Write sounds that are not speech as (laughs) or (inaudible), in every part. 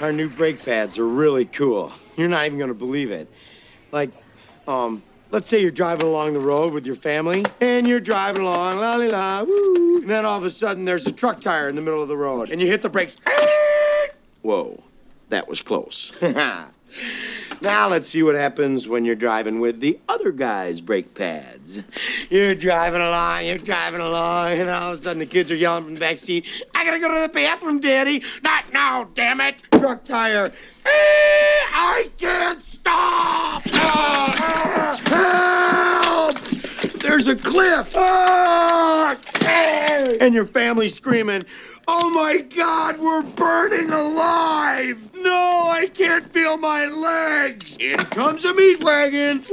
Our new brake pads are really cool. You're not even gonna believe it. Like, um, let's say you're driving along the road with your family, and you're driving along, la la la, woo. And then all of a sudden, there's a truck tire in the middle of the road, and you hit the brakes. (laughs) Whoa, that was close. (laughs) now let's see what happens when you're driving with the other guy's brake pads. You're driving along, you're driving along, and all of a sudden the kids are yelling from the back seat, I gotta go to the bathroom, Daddy. Not now, damn it. Truck tire. Eh, I can't stop. Ah, help! There's a cliff. Ah, and your family screaming, Oh my God, we're burning alive! No, I can't feel my legs! In comes a meat wagon!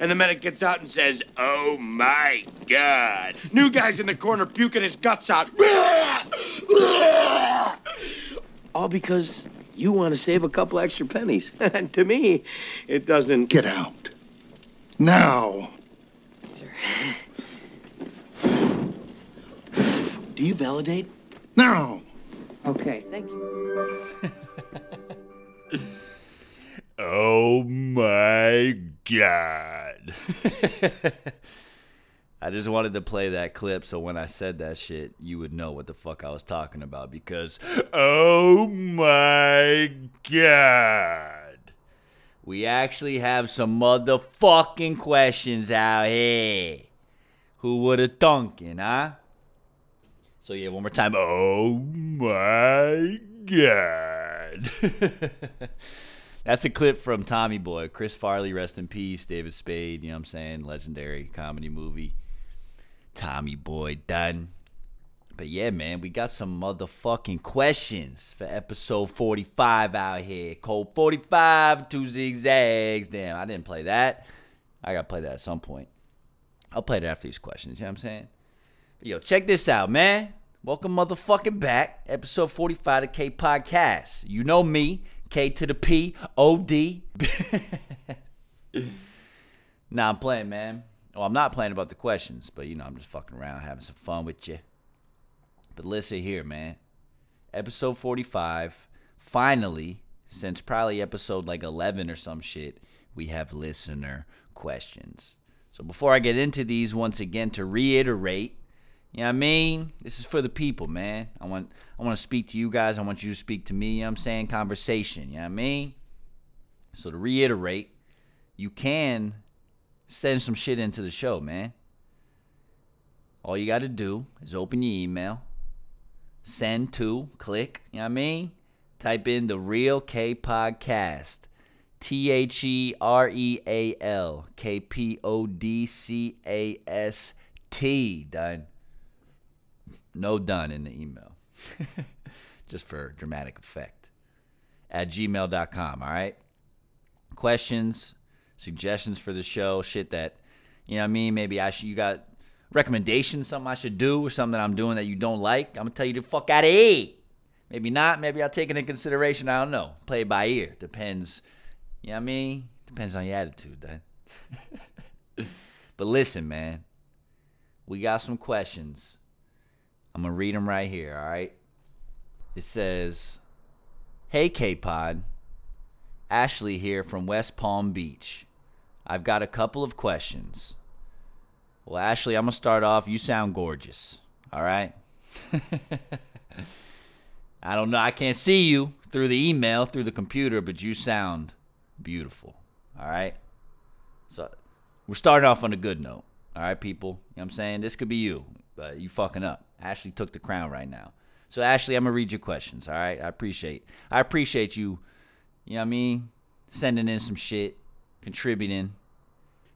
And the medic gets out and says, Oh my God! New guy's in the corner puking his guts out. (laughs) All because you want to save a couple extra pennies. And (laughs) to me, it doesn't. Get out. Now. Do you validate? No. Okay, thank you. (laughs) Oh my god. (laughs) I just wanted to play that clip so when I said that shit, you would know what the fuck I was talking about because, oh my god. We actually have some motherfucking questions out here. Who would have thunking, huh? So, yeah, one more time. Oh my god. (laughs) That's a clip from Tommy Boy. Chris Farley, rest in peace. David Spade, you know what I'm saying? Legendary comedy movie. Tommy Boy done. But yeah, man, we got some motherfucking questions for episode 45 out here. Colt 45, two zigzags. Damn, I didn't play that. I gotta play that at some point. I'll play it after these questions, you know what I'm saying? Yo, check this out, man. Welcome motherfucking back. Episode 45 of K Podcast. You know me, K to the P, O D. (laughs) nah, I'm playing, man. Well, I'm not playing about the questions, but you know, I'm just fucking around, having some fun with you. But listen here, man. Episode 45, finally, since probably episode like 11 or some shit, we have listener questions. So before I get into these, once again, to reiterate, you know what I mean? This is for the people, man. I want I want to speak to you guys. I want you to speak to me. You know I'm saying? Conversation. You know what I mean? So to reiterate, you can send some shit into the show, man. All you got to do is open your email, send to, click, you know what I mean? Type in the Real K Podcast. T H E R E A L K P O D C A S T. Done. No done in the email. (laughs) Just for dramatic effect. At gmail.com, all right? Questions, suggestions for the show, shit that, you know what I mean? Maybe I should, you got recommendations, something I should do or something that I'm doing that you don't like. I'm going to tell you to fuck out of here. Maybe not. Maybe I'll take it into consideration. I don't know. Play it by ear. Depends. You know what I mean? Depends on your attitude, then. (laughs) but listen, man. We got some questions. I'm going to read them right here, all right? It says, Hey, K Pod. Ashley here from West Palm Beach. I've got a couple of questions. Well, Ashley, I'm going to start off. You sound gorgeous, all right? (laughs) I don't know. I can't see you through the email, through the computer, but you sound beautiful. All right? So we're starting off on a good note. All right, people? You know what I'm saying? This could be you, but you fucking up. Ashley took the crown right now. So Ashley, I'm gonna read your questions, all right? I appreciate I appreciate you, you know what I mean, sending in some shit. contributing.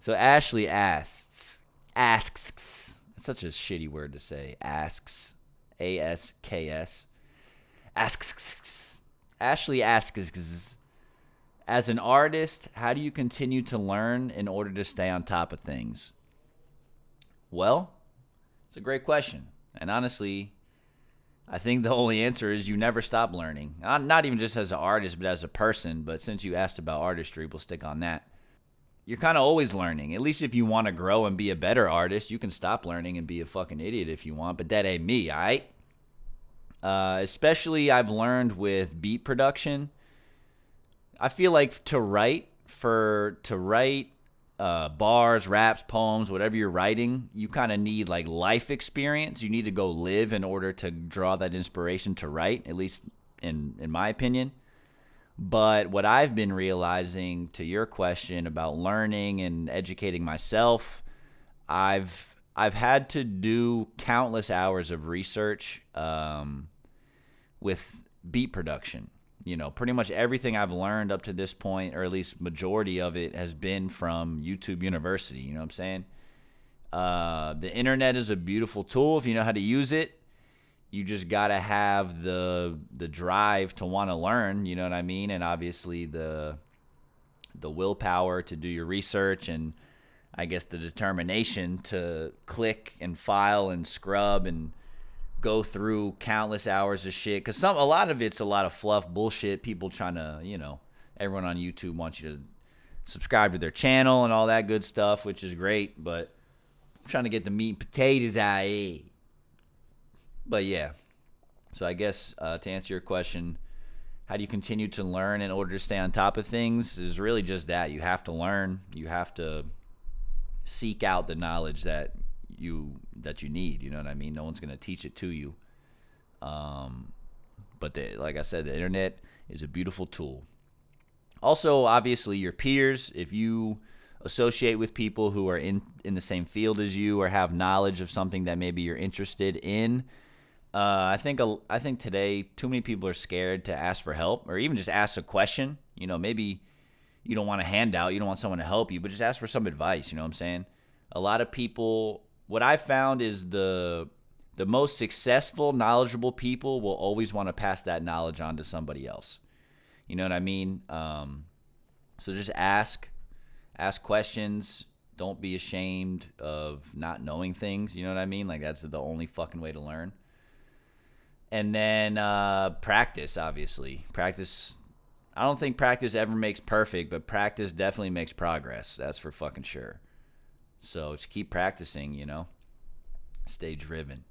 So Ashley asks, asks. It's such a shitty word to say. Asks, A S K S. Asks. Ashley asks, as an artist, how do you continue to learn in order to stay on top of things? Well, a great question. And honestly, I think the only answer is you never stop learning. Not even just as an artist, but as a person. But since you asked about artistry, we'll stick on that. You're kind of always learning. At least if you want to grow and be a better artist, you can stop learning and be a fucking idiot if you want. But that ain't me, all right? Uh, especially, I've learned with beat production. I feel like to write for to write uh, bars, raps, poems, whatever you're writing, you kind of need like life experience. You need to go live in order to draw that inspiration to write. At least in in my opinion. But what I've been realizing to your question about learning and educating myself, I've I've had to do countless hours of research um, with beat production you know, pretty much everything I've learned up to this point, or at least majority of it, has been from YouTube University. You know what I'm saying? Uh, the internet is a beautiful tool if you know how to use it. You just gotta have the the drive to want to learn. You know what I mean? And obviously the the willpower to do your research and I guess the determination to click and file and scrub and go through countless hours of shit because some a lot of it's a lot of fluff bullshit people trying to you know everyone on youtube wants you to subscribe to their channel and all that good stuff which is great but i'm trying to get the meat and potatoes of it. but yeah. So i guess uh, to answer your question how do you continue to learn in order to stay on top of things is really just that. You have to learn. You have to seek out the knowledge that you that you need. You know what I mean? No one's gonna teach it to you. Um, but the, like I said, the internet is a beautiful tool. Also, obviously, your peers. If you associate with people who are in in the same field as you or have knowledge of something that maybe you're interested in, uh, I think I think today too many people are scared to ask for help or even just ask a question. You know, maybe you don't want a handout, you don't want someone to help you, but just ask for some advice. You know what I'm saying? A lot of people what I found is the the most successful, knowledgeable people will always want to pass that knowledge on to somebody else. You know what I mean? Um, so just ask, ask questions. Don't be ashamed of not knowing things. You know what I mean? Like that's the only fucking way to learn. And then uh, practice, obviously. Practice. I don't think practice ever makes perfect, but practice definitely makes progress. That's for fucking sure. So just keep practicing, you know. Stay driven.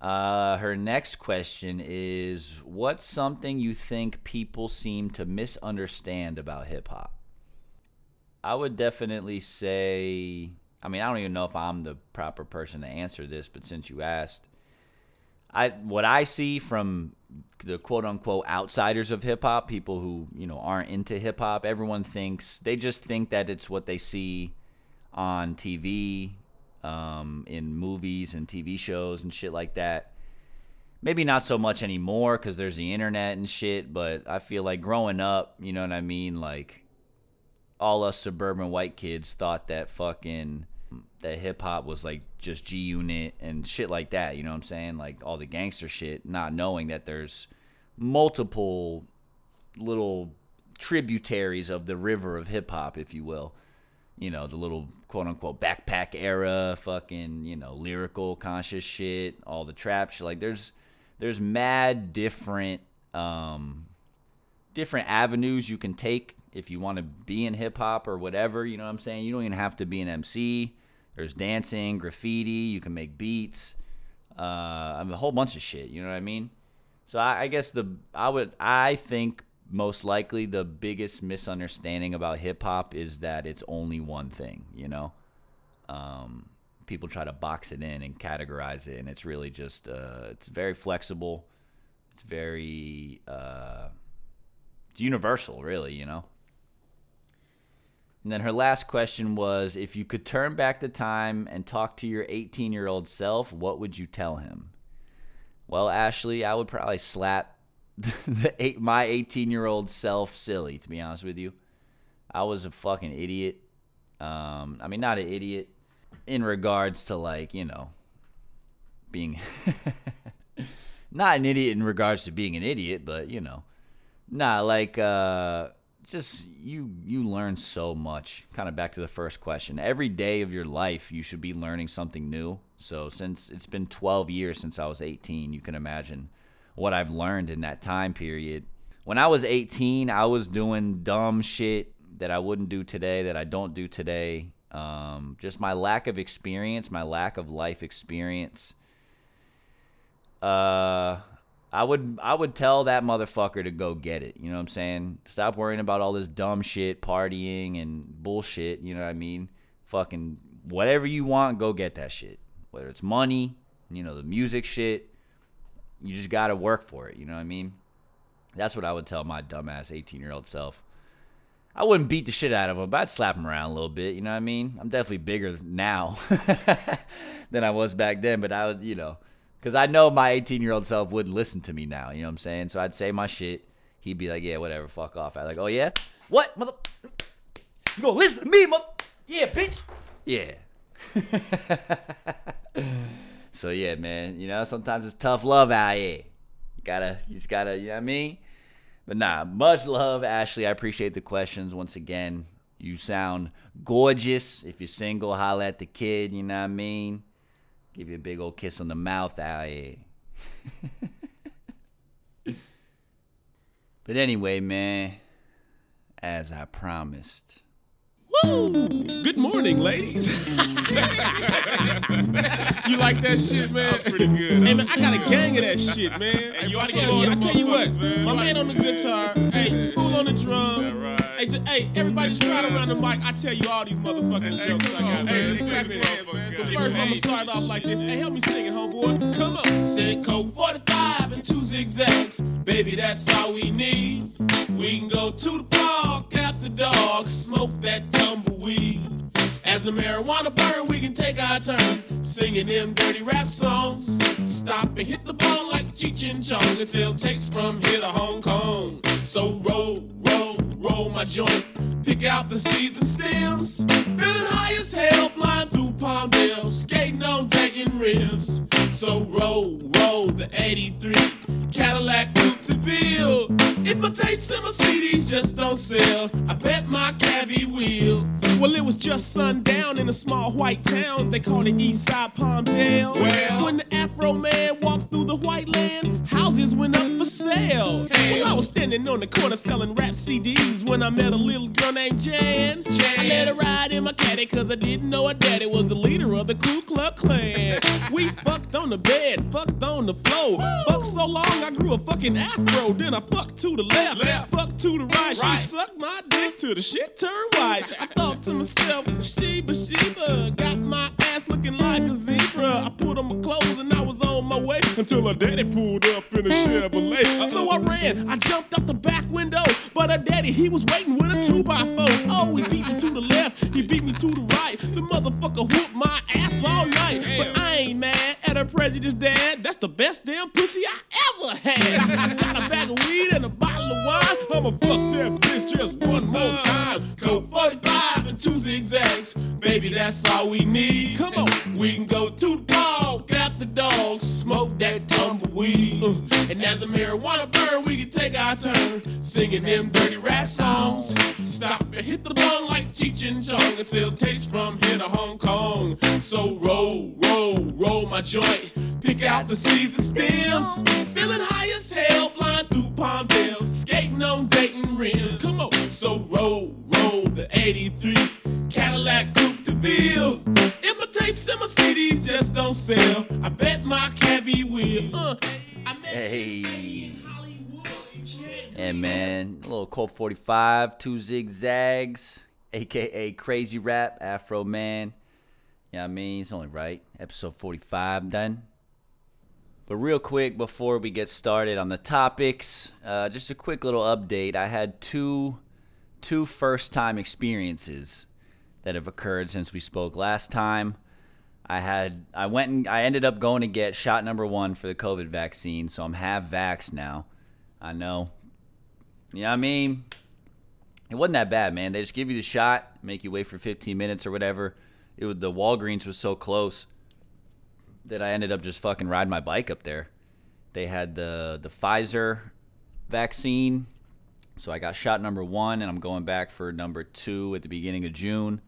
Uh, her next question is What's something you think people seem to misunderstand about hip hop? I would definitely say, I mean, I don't even know if I'm the proper person to answer this, but since you asked, I what I see from the quote unquote outsiders of hip hop, people who, you know, aren't into hip hop, everyone thinks they just think that it's what they see on TV, um, in movies and TV shows and shit like that. Maybe not so much anymore because there's the internet and shit, but I feel like growing up, you know what I mean? Like, all us suburban white kids thought that fucking that hip hop was like just G Unit and shit like that. You know what I'm saying? Like all the gangster shit, not knowing that there's multiple little tributaries of the river of hip hop, if you will you know, the little quote unquote backpack era, fucking, you know, lyrical conscious shit, all the trap shit. Like there's there's mad different um different avenues you can take if you want to be in hip hop or whatever, you know what I'm saying? You don't even have to be an MC. There's dancing, graffiti, you can make beats, uh I mean, a whole bunch of shit, you know what I mean? So I, I guess the I would I think most likely the biggest misunderstanding about hip hop is that it's only one thing, you know? Um, people try to box it in and categorize it, and it's really just, uh, it's very flexible. It's very, uh, it's universal, really, you know? And then her last question was if you could turn back the time and talk to your 18 year old self, what would you tell him? Well, Ashley, I would probably slap (laughs) the eight, my 18 year old self silly to be honest with you I was a fucking idiot. Um, I mean, not an idiot in regards to like you know being (laughs) not an idiot in regards to being an idiot, but you know, nah, like uh, just you you learn so much. Kind of back to the first question. Every day of your life, you should be learning something new. So since it's been 12 years since I was 18, you can imagine what I've learned in that time period. When I was 18, I was doing dumb shit that I wouldn't do today, that I don't do today. Um, just my lack of experience, my lack of life experience. Uh, I would I would tell that motherfucker to go get it. You know what I'm saying? Stop worrying about all this dumb shit, partying and bullshit. You know what I mean? Fucking whatever you want, go get that shit. Whether it's money, you know, the music shit, you just got to work for it. You know what I mean? That's what I would tell my dumbass 18 year old self. I wouldn't beat the shit out of him, but I'd slap him around a little bit. You know what I mean? I'm definitely bigger now (laughs) than I was back then, but I would, you know, because I know my 18 year old self wouldn't listen to me now. You know what I'm saying? So I'd say my shit. He'd be like, yeah, whatever, fuck off. I'd like, oh, yeah? What? Mother. You gonna listen to me, mother. Yeah, bitch. Yeah. (laughs) so yeah, man. You know, sometimes it's tough love out here. You gotta, you just gotta, you know what I mean? But nah, much love, Ashley. I appreciate the questions once again. You sound gorgeous. If you're single, holla at the kid. You know what I mean? Give you a big old kiss on the mouth out here. (laughs) but anyway, man, as I promised. Good morning, ladies. (laughs) you like that shit, man? I'm pretty good, Hey, man, I got a gang of that shit, man. Hey, you oughta So, get on I tell you what, man. my You man on the get- guitar, hey, fool on the drum. Hey, j- hey, everybody just crowd around the mic. I tell you all these motherfucking Hey, jokes I got, on, man. man. Let's This clap crazy your hands, man. motherfucker But got first, I'm gonna start off like this. Hey, help me sing it, homeboy. Come on. Said Colt 45 and two zigzags. Baby, that's all we need. We can go to the park the dark, smoke that tumbleweed. As the marijuana burn, we can take our turn singing them dirty rap songs. Stop and hit the ball like Cheech and Chong and sell tapes from here to Hong Kong. So roll, roll, roll my joint. Pick out the seeds and stems. Feeling high as hell, flying through palm Palmdale, skating on Dayton rims. So roll, roll the 83 Cadillac Coupe Ville. If my tapes and my CDs just don't sell, I bet my cabbie will. Well, it was just sundown in a small white town. They called it East Side Palmdale. Well. when the Afroman walked through the white land, houses went up for sale. Well, I was standing on the corner selling rap CDs when I met a little girl named Jan. Jan. I let her ride in my caddy cause I didn't know her daddy was the leader of the Ku Klux Klan. (laughs) we fucked on the bed, fucked on the floor. Fucked so long I grew a fucking afro. Then I fucked to the left, Left. fucked to the right. Right. She sucked my dick till the shit turned white. I thought to myself, Sheba, Sheba, got my ass looking like a zebra. I put on my clothes and I was on my way until her daddy pulled up in a Chevrolet. So I ran, I jumped out the back window, but her daddy, he was waiting with a two by four. Oh, he beat me to the left, he beat me to the right. The motherfucker whooped my ass all night. But I ain't mad at her prejudiced dad. That's the best damn pussy I ever had. (laughs) I got a bag of weed and a bottle of wine. I'ma fuck that bitch just one more time. Go 45 and two zigzags. Baby, that's all we need. Come on. We can go to the park, got the dogs, smoke that tumbleweed. Uh, and as the marijuana burn, we can take our turn singing them dirty rap songs. Stop and hit the bong like Cheech and Chong and sell tapes from here to Hong Kong. So roll, roll, roll my joint. Pick out the seeds and stems. Feeling high as hell, flying through Palmdale, skating on Dayton rims. Come on. So roll, roll the 83 Cadillac Coupe de Ville. If my tapes and my CDs just don't sell, I bet my cabbie will. Uh, Hey. Hollywood, yeah. Man. A little Colt 45, two zigzags, aka Crazy Rap, Afroman. Yeah, I mean, it's only right. Episode 45 done. But real quick, before we get started on the topics, uh, just a quick little update. I had two two first time experiences that have occurred since we spoke last time. I had I went and I ended up going to get shot number one for the COVID vaccine, so I'm half vax now. I know. You know what I mean? it wasn't that bad, man. They just give you the shot, make you wait for 15 minutes or whatever. It was the Walgreens was so close that I ended up just fucking riding my bike up there. They had the the Pfizer vaccine, so I got shot number one, and I'm going back for number two at the beginning of June.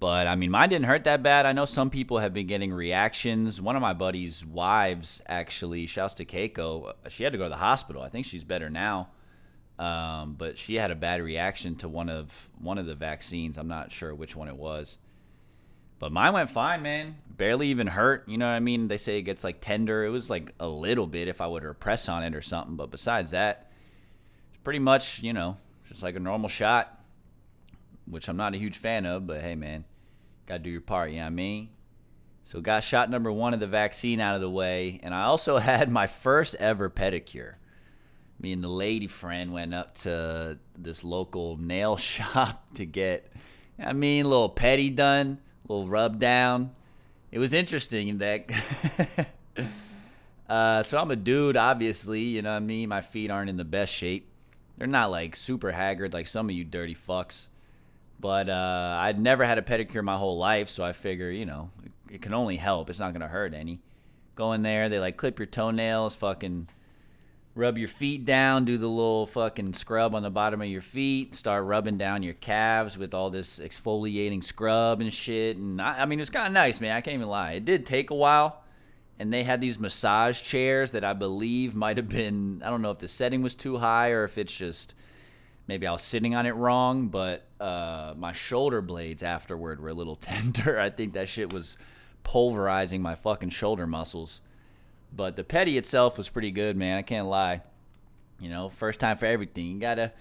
But I mean, mine didn't hurt that bad. I know some people have been getting reactions. One of my buddies' wives, actually, shouts to Keiko, she had to go to the hospital. I think she's better now. Um, but she had a bad reaction to one of one of the vaccines. I'm not sure which one it was. But mine went fine, man. Barely even hurt. You know what I mean? They say it gets like tender. It was like a little bit if I would pressed on it or something. But besides that, it's pretty much, you know, just like a normal shot, which I'm not a huge fan of. But hey, man, got to do your part. You know what I mean? So got shot number one of the vaccine out of the way. And I also (laughs) had my first ever pedicure. Me and the lady friend went up to this local nail (laughs) shop to get, I mean, a little petty done little rub down. It was interesting that. (laughs) uh, so I'm a dude, obviously. You know what I mean? My feet aren't in the best shape. They're not like super haggard like some of you dirty fucks. But uh, I'd never had a pedicure my whole life, so I figure, you know, it, it can only help. It's not gonna hurt any. Go in there, they like clip your toenails, fucking rub your feet down, do the little fucking scrub on the bottom of your feet, start rubbing down your calves with all this exfoliating scrub and shit. And I, I mean, it's kind of nice, man. I can't even lie. It did take a while. And they had these massage chairs that I believe might have been, I don't know if the setting was too high or if it's just maybe I was sitting on it wrong, but uh, my shoulder blades afterward were a little (laughs) tender. I think that shit was pulverizing my fucking shoulder muscles. But the petty itself was pretty good, man. I can't lie. You know, first time for everything. You gotta,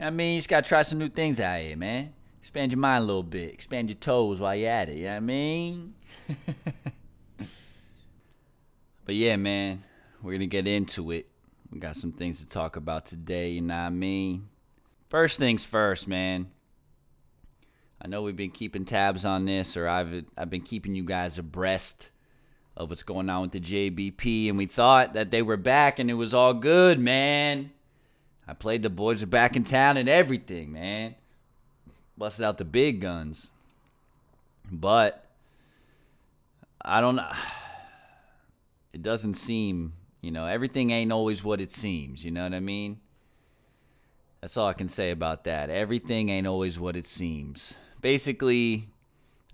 I mean, you just gotta try some new things out here, man. Expand your mind a little bit. Expand your toes while you're at it. You know what I mean? (laughs) but yeah, man, we're gonna get into it. We got some things to talk about today. You know what I mean? First things first, man. I know we've been keeping tabs on this, or I've I've been keeping you guys abreast of what's going on with the JBP, and we thought that they were back and it was all good, man. I played the boys are back in town and everything, man. Busted out the big guns. But I don't know. (sighs) It doesn't seem, you know, everything ain't always what it seems, you know what I mean? That's all I can say about that. Everything ain't always what it seems. Basically,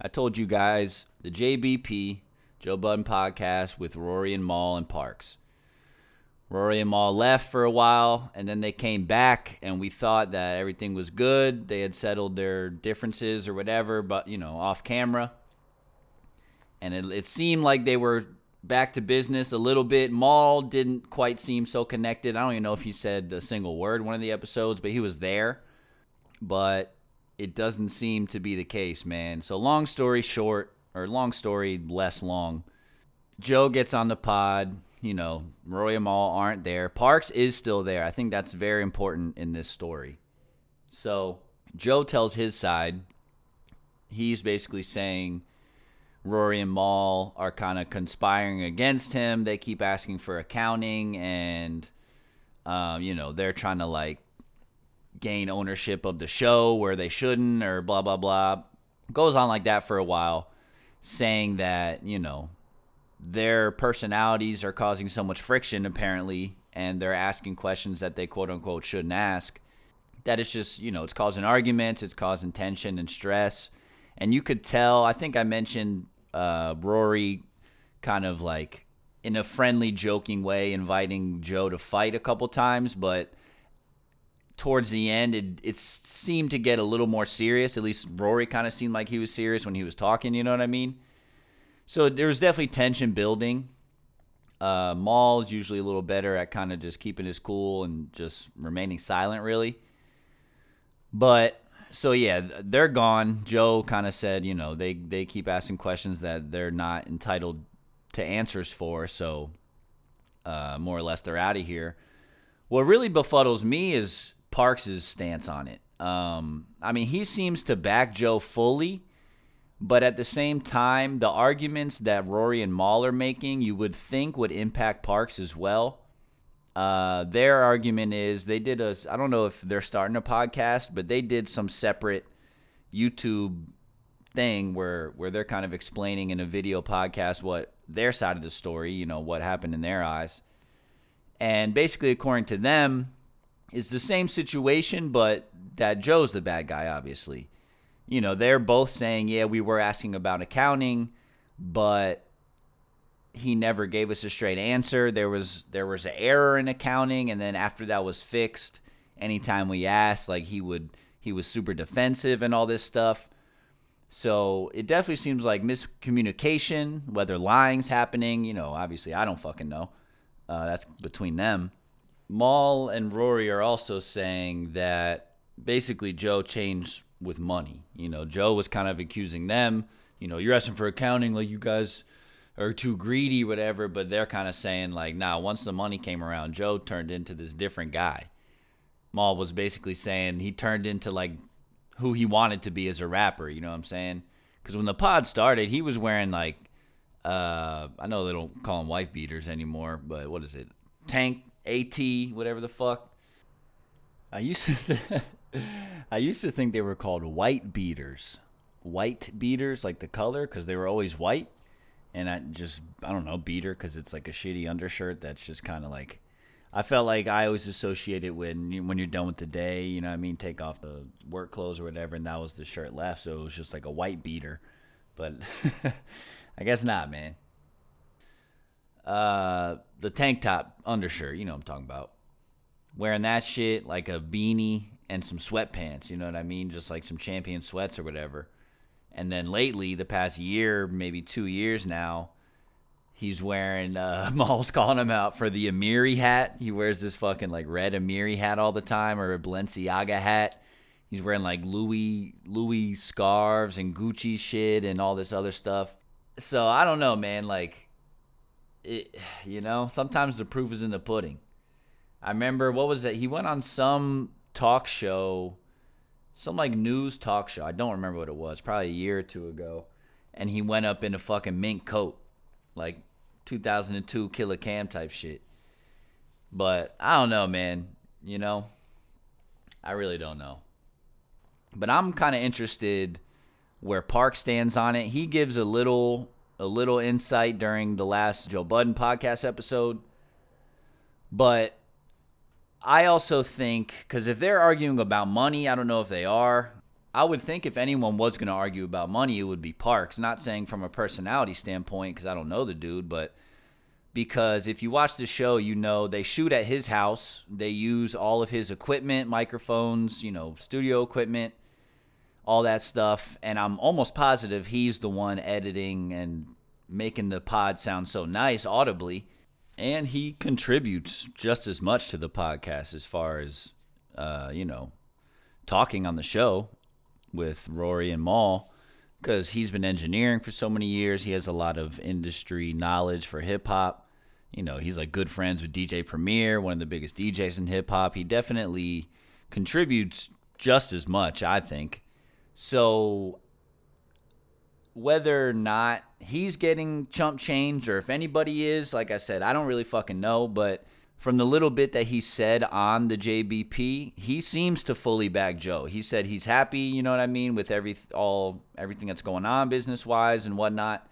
I told you guys the JBP Joe Budden podcast with Rory and Mal and Parks. Rory and Mal left for a while, and then they came back, and we thought that everything was good. They had settled their differences or whatever, but you know, off camera. And it, it seemed like they were back to business a little bit. Mal didn't quite seem so connected. I don't even know if he said a single word one of the episodes, but he was there. But it doesn't seem to be the case, man. So long story short, or long story less long. Joe gets on the pod. You know, Roy and Mal aren't there. Parks is still there. I think that's very important in this story. So Joe tells his side. He's basically saying Rory and Mal are kind of conspiring against him. They keep asking for accounting, and um, you know they're trying to like gain ownership of the show where they shouldn't, or blah blah blah. Goes on like that for a while saying that, you know, their personalities are causing so much friction apparently and they're asking questions that they quote unquote shouldn't ask that it's just you know it's causing arguments it's causing tension and stress. And you could tell i think i mentioned uh, rory kind of like in a friendly joking way inviting joe to fight a couple times but towards the end it, it seemed to get a little more serious. At least rory kind of seemed like he was serious when he was talking you know what i mean? So there was definitely tension building. Uh, Mal is usually a little better at kind of just keeping his cool and just remaining silent really. But so yeah they're gone. Joe kind of said you know they they keep asking questions that they're not entitled to answers for so uh, more or less they're out of here. What really befuddles me is Parks' stance on it. Um, I mean, he seems to back Joe fully, but at the same time, the arguments that Rory and Mal are making, you would think would impact Parks as well. Uh, their argument is they did a. I don't know if they're starting a podcast, but they did some separate YouTube thing where where they're kind of explaining in a video podcast what their side of the story, you know, what happened in their eyes. And basically, according to them, is the same situation, but that Joe's the bad guy, obviously. You know, they're both saying, yeah, we were asking about accounting, but he never gave us a straight answer. There was there was an error in accounting, and then after that was fixed, anytime we asked, like he would he was super defensive and all this stuff. So it definitely seems like miscommunication, whether lying's happening, you know, obviously I don't fucking know. Uh, that's between them. Mal and Rory are also saying that basically Joe changed with money. You know, Joe was kind of accusing them, you know, you're asking for accounting like you guys are too greedy, whatever, but they're kind of saying like, nah, once the money came around, Joe turned into this different guy. Mal was basically saying he turned into like who he wanted to be as a rapper. You know what I'm saying? Because when the pod started, he was wearing like uh, I know they don't call them wife beaters anymore, but what is it? Tank AT, whatever the fuck. I used to (laughs) I used to think they were called white beaters, white beaters like the color because they were always white, and I just I don't know beater because it's like a shitty undershirt that's just kind of like I felt like I always associated when when you're done with the day, you know what I mean, take off the work clothes or whatever, and that was the shirt left, so it was just like a white beater. But (laughs) I guess not, man. Uh, the tank top undershirt, you know I'm talking about. Wearing that shit like a beanie and some sweatpants, you know what I mean, just like some champion sweats or whatever. And then lately, the past year, maybe two years now, He's wearing uh (laughs) Mal's calling him out for the Amiri hat. He wears this fucking like red Amiri hat all the time or a Balenciaga hat. He's wearing like Louis Louis scarves and Gucci shit and all this other stuff. So I don't know, man, like it (sighs) you know, sometimes the proof is in the pudding. I remember what was it? He went on some talk show, some like news talk show. I don't remember what it was, probably a year or two ago. And he went up in a fucking mink coat like 2002 Killa Cam type shit. But I don't know, man. You know, I really don't know. But I'm kind of interested where Park stands on it. He gives a little a little insight during the last Joe Budden podcast episode. But I also think cuz if they're arguing about money, I don't know if they are. I would think if anyone was going to argue about money, it would be Parks. Not saying from a personality standpoint, because I don't know the dude, but because if you watch the show, you know they shoot at his house. They use all of his equipment, microphones, you know, studio equipment, all that stuff. And I'm almost positive he's the one editing and making the pod sound so nice audibly. And he contributes just as much to the podcast as far as, uh, you know, talking on the show with Rory and Mal because he's been engineering for so many years. He has a lot of industry knowledge for hip hop. You know, he's like good friends with DJ Premier, one of the biggest DJs in hip hop. He definitely contributes just as much, I think. So whether or not he's getting chump change or if anybody is, like I said, I don't really fucking know, but from the little bit that he said on the JBP, he seems to fully back Joe. He said he's happy, you know what I mean, with every all everything that's going on business wise and whatnot.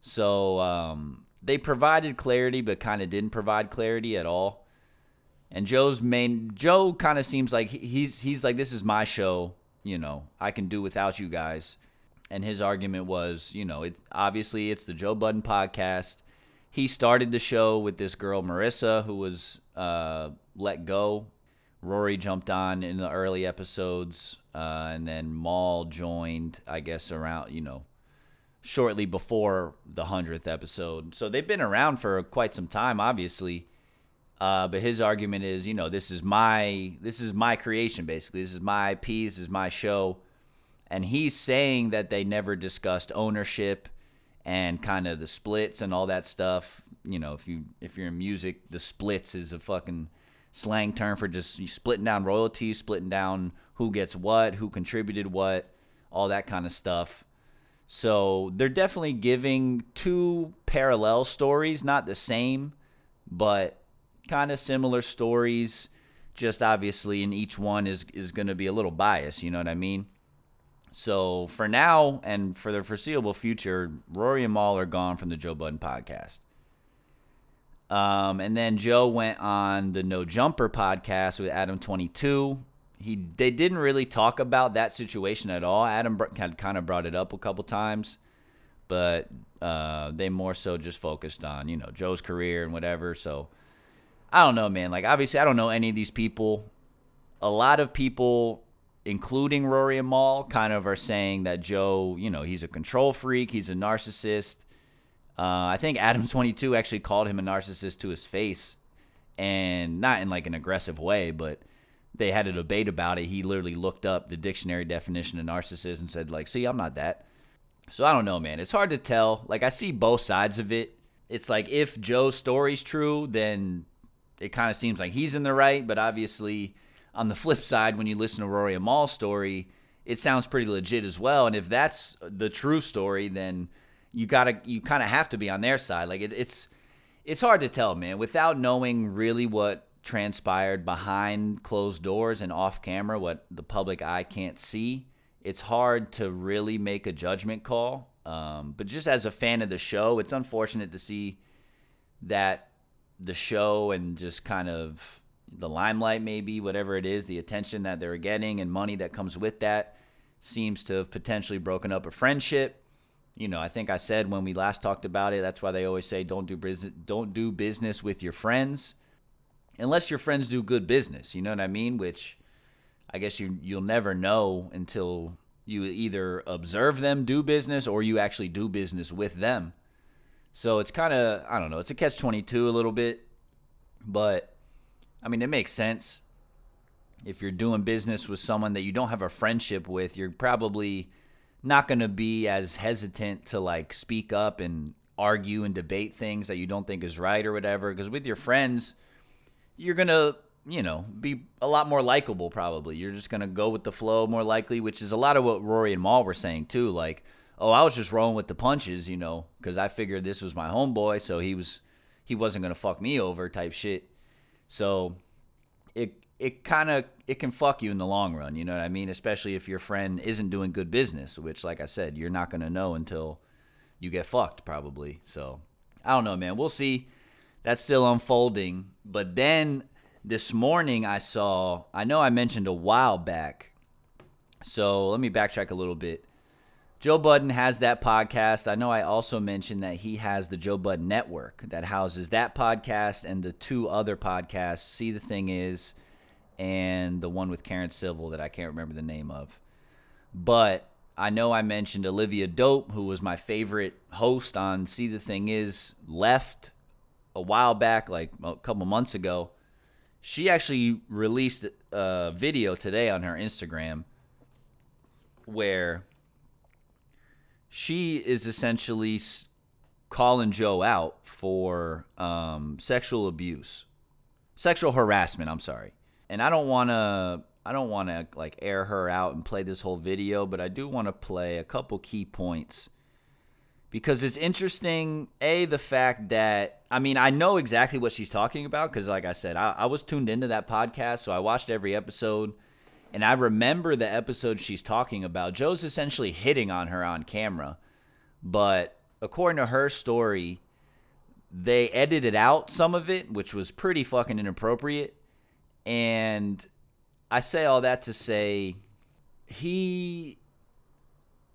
So um, they provided clarity, but kind of didn't provide clarity at all. And Joe's main Joe kind of seems like he's he's like this is my show, you know, I can do without you guys. And his argument was, you know, it obviously it's the Joe Budden podcast he started the show with this girl Marissa who was uh, let go. Rory jumped on in the early episodes, uh, and then Mal joined, I guess, around you know, shortly before the hundredth episode. So they've been around for quite some time, obviously. Uh, but his argument is, you know, this is my this is my creation, basically. This is my IP. This is my show, and he's saying that they never discussed ownership and kind of the splits and all that stuff. You know, if you if you're in music, the splits is a fucking slang term for just splitting down royalties, splitting down who gets what, who contributed what, all that kind of stuff. So they're definitely giving two parallel stories, not the same, but kind of similar stories. Just obviously, in each one is is going to be a little biased. You know what I mean? So for now and for the foreseeable future, Rory and Mal are gone from the Joe Budden podcast. Um, and then Joe went on the No Jumper podcast with Adam Twenty Two. He they didn't really talk about that situation at all. Adam had kind of brought it up a couple times, but uh, they more so just focused on you know Joe's career and whatever. So I don't know, man. Like obviously, I don't know any of these people. A lot of people, including Rory and Mal, kind of are saying that Joe, you know, he's a control freak, he's a narcissist. Uh, I think Adam (laughs) Twenty Two actually called him a narcissist to his face, and not in like an aggressive way, but they had a debate about it. He literally looked up the dictionary definition of narcissist and said, like, see, I'm not that. So I don't know, man. It's hard to tell. Like I see both sides of it. It's like if Joe's story's true, then it kind of seems like he's in the right. But obviously, on the flip side, when you listen to Rory and Mal's story, it sounds pretty legit as well. And if that's the true story, then you gotta you kind of have to be on their side. Like it, it's it's hard to tell, man, without knowing really what transpired behind closed doors and off camera, what the public eye can't see. It's hard to really make a judgment call. Um, but just as a fan of the show, it's unfortunate to see that the show and just kind of the limelight, maybe whatever it is, the attention that they're getting and money that comes with that, seems to have potentially broken up a friendship you know, I think I said when we last talked about it, that's why they always say don't do business don't do business with your friends unless your friends do good business, you know what I mean? Which I guess you you'll never know until you either observe them do business or you actually do business with them. So it's kind of I don't know, it's a catch 22 a little bit, but I mean, it makes sense. If you're doing business with someone that you don't have a friendship with, you're probably not going to be as hesitant to like speak up and argue and debate things that you don't think is right or whatever because with your friends you're going to you know be a lot more likable probably you're just going to go with the flow more likely which is a lot of what rory and mal were saying too like oh i was just rolling with the punches you know because i figured this was my homeboy so he was he wasn't to fuck me over type shit. So it it kind of it can fuck you in the long run you know what i mean? Especially if your friend isn't doing good business which like i said you're not to know until you get fucked probably. So i don't know man. We'll see. That's still unfolding. But then this morning i saw i know i mentioned a while back. So let me backtrack a little bit Joe Budden has that podcast. I know I also mentioned that he has the Joe Budden Network that houses that podcast and the two other podcasts. See, the thing is, and the one with Karen Civil that I can't remember the name of. But I know I mentioned Olivia Dope, who was my favorite host on See the Thing Is, left a while back, like a couple months ago. She actually released a video today on her Instagram where she is essentially calling Joe out for um, sexual abuse, sexual harassment. I'm sorry and I don't want to I don't want to like air her out and play this whole video, but I do want to play a couple key points because it's interesting. A, the fact that I mean I know exactly what she's talking about because, like I said, I, I was tuned into that podcast, so I watched every episode, and I remember the episode she's talking about. Joe's essentially hitting on her on camera, but according to her story, they edited out some of it, which was pretty fucking inappropriate and I say all that to say he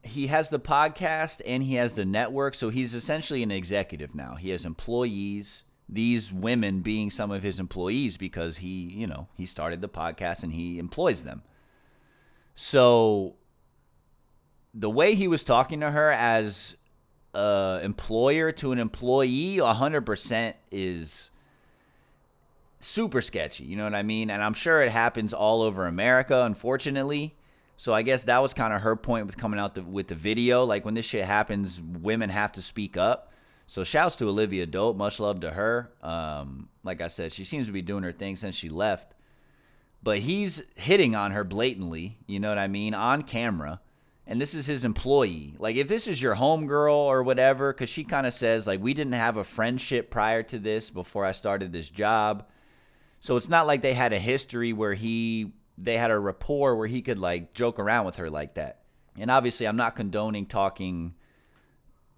he has the podcast and he has the network, so he's essentially an executive now. He has employees, these women being some of his employees because he, you know, he started the podcast and he employs them. So the way he was talking to her as a employer to an employee 100% is super sketchy. You know what I mean? And I'm sure it happens all over America, unfortunately. So I guess that was kind of her point with coming out the, with the video. Like when this shit happens, women have to speak up. So shouts to Olivia Dope. Much love to her. Um, like I said, she seems to be doing her thing since she left. But he's hitting on her blatantly. You know what I mean? On camera. And this is his employee. Like if this is your homegirl or whatever, because she kind of says like we didn't have a friendship prior to this before I started this job So it's not like they had a history where he they had a rapport where he could like joke around with her like that. And obviously, I'm not condoning talking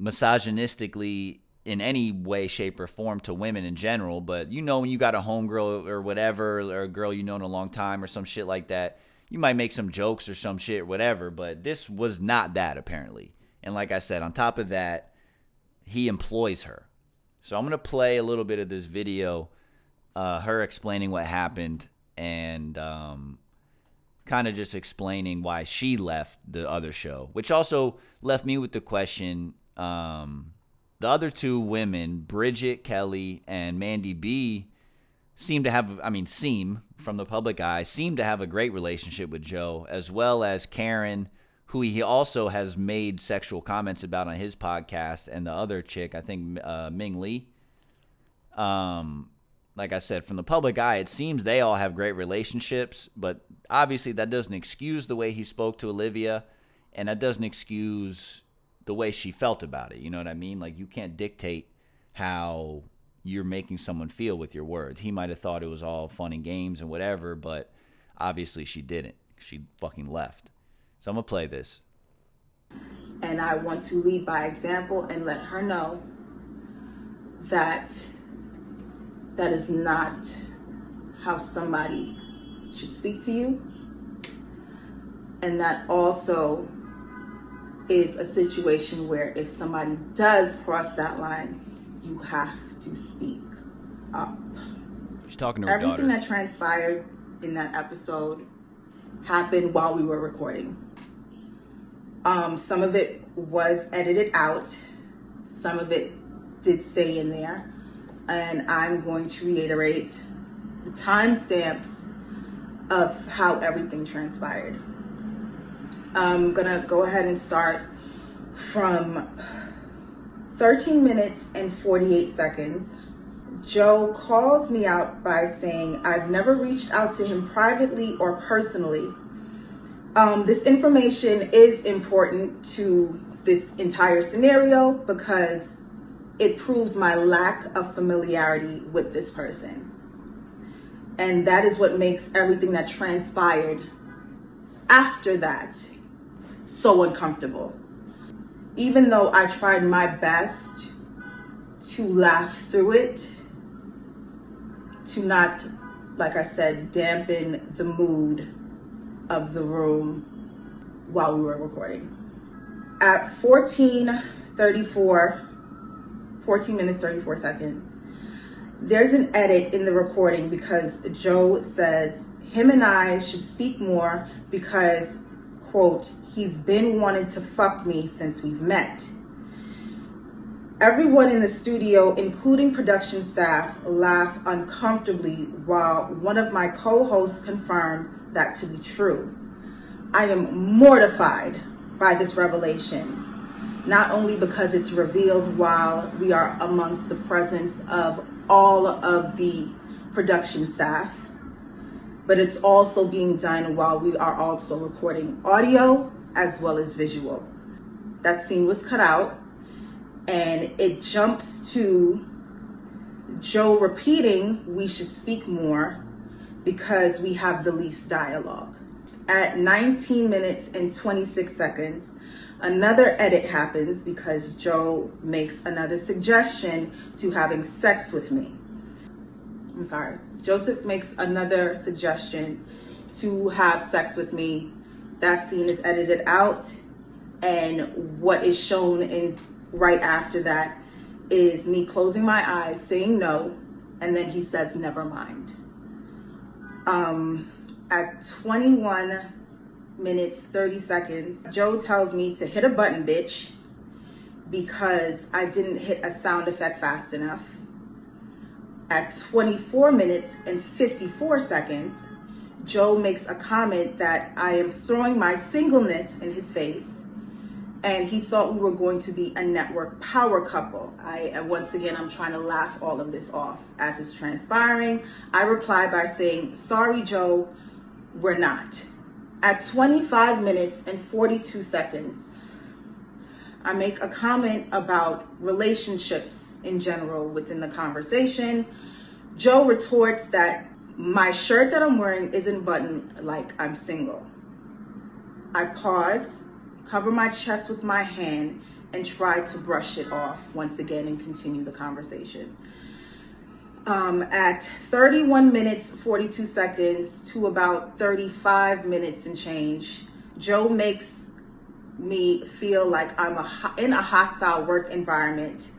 misogynistically in any way, shape, or form to women in general. But you know, when you got a homegirl or whatever, or a girl you know in a long time or some shit like that, you might make some jokes or some shit, whatever. But this was not that apparently. And like I said, on top of that, he employs her. So I'm gonna play a little bit of this video, uh, her explaining what happened and um, kind of just explaining why she left the other show, which also left me with the question. Um, the other two women, Bridget Kelly and Mandy B, seem to have, I mean, seem from the public eye, seem to have a great relationship with Joe, as well as Karen, who he also has made sexual comments about on his podcast, and the other chick, I think uh, Ming Lee. Um, like I said, from the public eye, it seems they all have great relationships, but obviously that doesn't excuse the way he spoke to Olivia, and that doesn't excuse the way she felt about it. You know what I mean? Like you can't dictate how you're making someone feel with your words. He might have thought it was all fun and games and whatever, but obviously she didn't. She fucking left. So I'm gonna play this. And I want to lead by example and let her know that that is not how somebody should speak to you. And that also is a situation where if somebody does cross that line, you have to speak up. She's talking to her Everything daughter. that transpired in that episode happened while we were recording. Um, some of it was edited out, some of it did stay in there, and I'm going to reiterate the timestamps of how everything transpired. I'm gonna go ahead and start from 13 minutes and 48 seconds. Joe calls me out by saying, I've never reached out to him privately or personally. Um, this information is important to this entire scenario because it proves my lack of familiarity with this person. And that is what makes everything that transpired after that so uncomfortable. Even though I tried my best to laugh through it, to not, like I said, dampen the mood of the room while we were recording. At 1434, 14 minutes 34 seconds, there's an edit in the recording because Joe says him and I should speak more because, quote, he's been wanting to fuck me since we've met. Everyone in the studio, including production staff, laugh uncomfortably while one of my co hosts confirmed that to be true. I am mortified by this revelation, not only because it's revealed while we are amongst the presence of all of the production staff, but it's also being done while we are also recording audio as well as visual. That scene was cut out and it jumps to Joe repeating, We should speak more because we have the least dialogue. At 19 minutes and 26 seconds, another edit happens because Joe makes another suggestion to having sex with me. I'm sorry. Joseph makes another suggestion to have sex with me. That scene is edited out, and what is shown in right after that is me closing my eyes, saying no, and then he says, never mind. Um, at 21 minutes, 30 seconds, Joe tells me to hit a button, bitch, because I didn't hit a sound effect fast enough. At 24 minutes and 54 seconds, Joe makes a comment that I am throwing my singleness in his face and he thought we were going to be a network power couple. I and once again I'm trying to laugh all of this off as it's transpiring. I reply by saying, "Sorry, Joe, we're not." At 25 minutes and 42 seconds, I make a comment about relationships in general within the conversation. Joe retorts that My shirt that I'm wearing isn't buttoned like I'm single. I pause, cover my chest with my hand, and try to brush it off once again and continue the conversation. Um, at 31 minutes 42 seconds to about 35 minutes and change, Joe makes me feel like I'm a, in a hostile work environment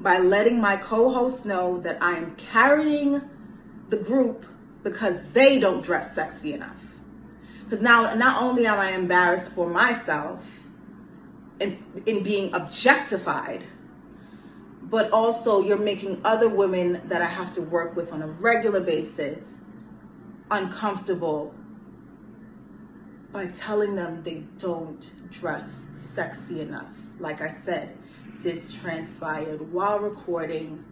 by letting my co-host know that I am carrying the group because they don't dress sexy enough. Because now, not only am I embarrassed for myself in, in being objectified, but also you're making other women that I have to work with on a regular basis uncomfortable by telling them they don't dress sexy enough. Like I said, this transpired while recording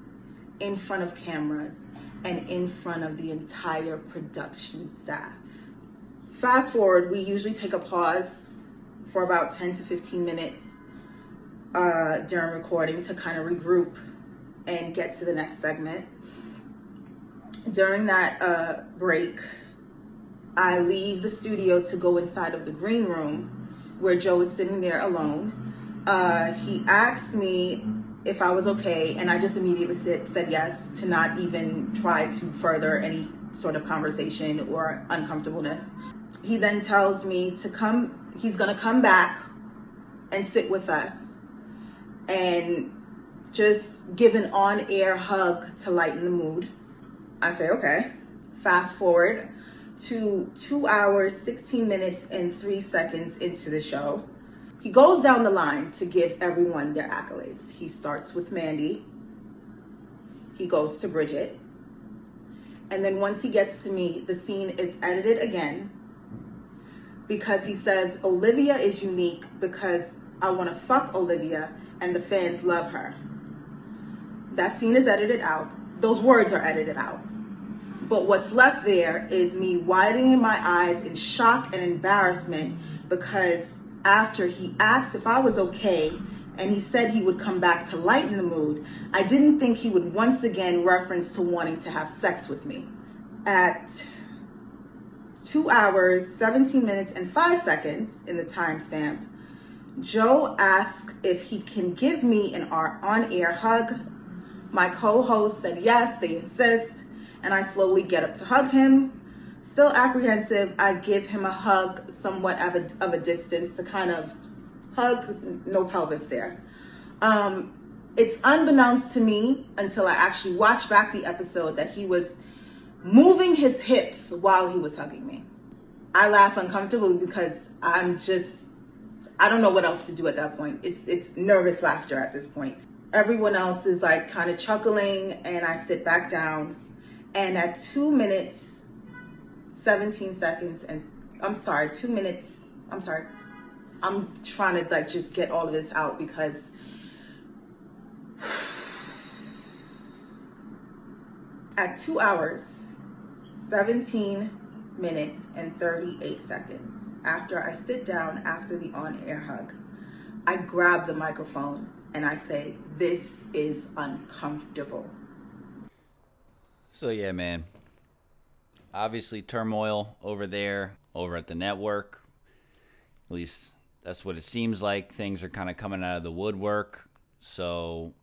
in front of cameras and in front of the entire production staff. Fast forward, we usually take a pause for about 10 to 15 minutes uh, during recording to kind of regroup and get to the next segment. During that uh, break, I leave the studio to go inside of the green room where Joe is sitting there alone. Uh, he asks me if I was okay, and I just immediately said, said yes to not even try to further any sort of conversation or uncomfortableness. He then tells me to come, he's gonna come back and sit with us and just give an on air hug to lighten the mood. I say, okay. Fast forward to two hours, 16 minutes, and three seconds into the show. He goes down the line to give everyone their accolades. He starts with Mandy, he goes to Bridget, and then once he gets to me, the scene is edited again because he says Olivia is unique because I want to fuck Olivia and the fans love her. That scene is edited out. Those words are edited out. But what's left there is me widening my eyes in shock and embarrassment because after he asked if I was okay and he said he would come back to lighten the mood, I didn't think he would once again reference to wanting to have sex with me. At two hours, 17 minutes, and five seconds in the timestamp, Joe asks if he can give me an on air hug. My co host said yes, they insist, and I slowly get up to hug him. Still apprehensive, I give him a hug somewhat of a, of a distance to kind of hug, no pelvis there. Um, it's unbeknownst to me until I actually watch back the episode that he was moving his hips while he was hugging me. I laugh uncomfortably because I'm just I don't know what else to do at that point. It's it's nervous laughter at this point. Everyone else is like kind of chuckling and I sit back down and at 2 minutes 17 seconds and I'm sorry, 2 minutes. I'm sorry. I'm trying to like just get all of this out because (sighs) at 2 hours 17 minutes and 38 seconds after I sit down after the on air hug, I grab the microphone and I say, This is uncomfortable. So yeah, man. Obviously turmoil over there, over at the network. At least that's what it seems like. Things are kind of coming out of the woodwork. So,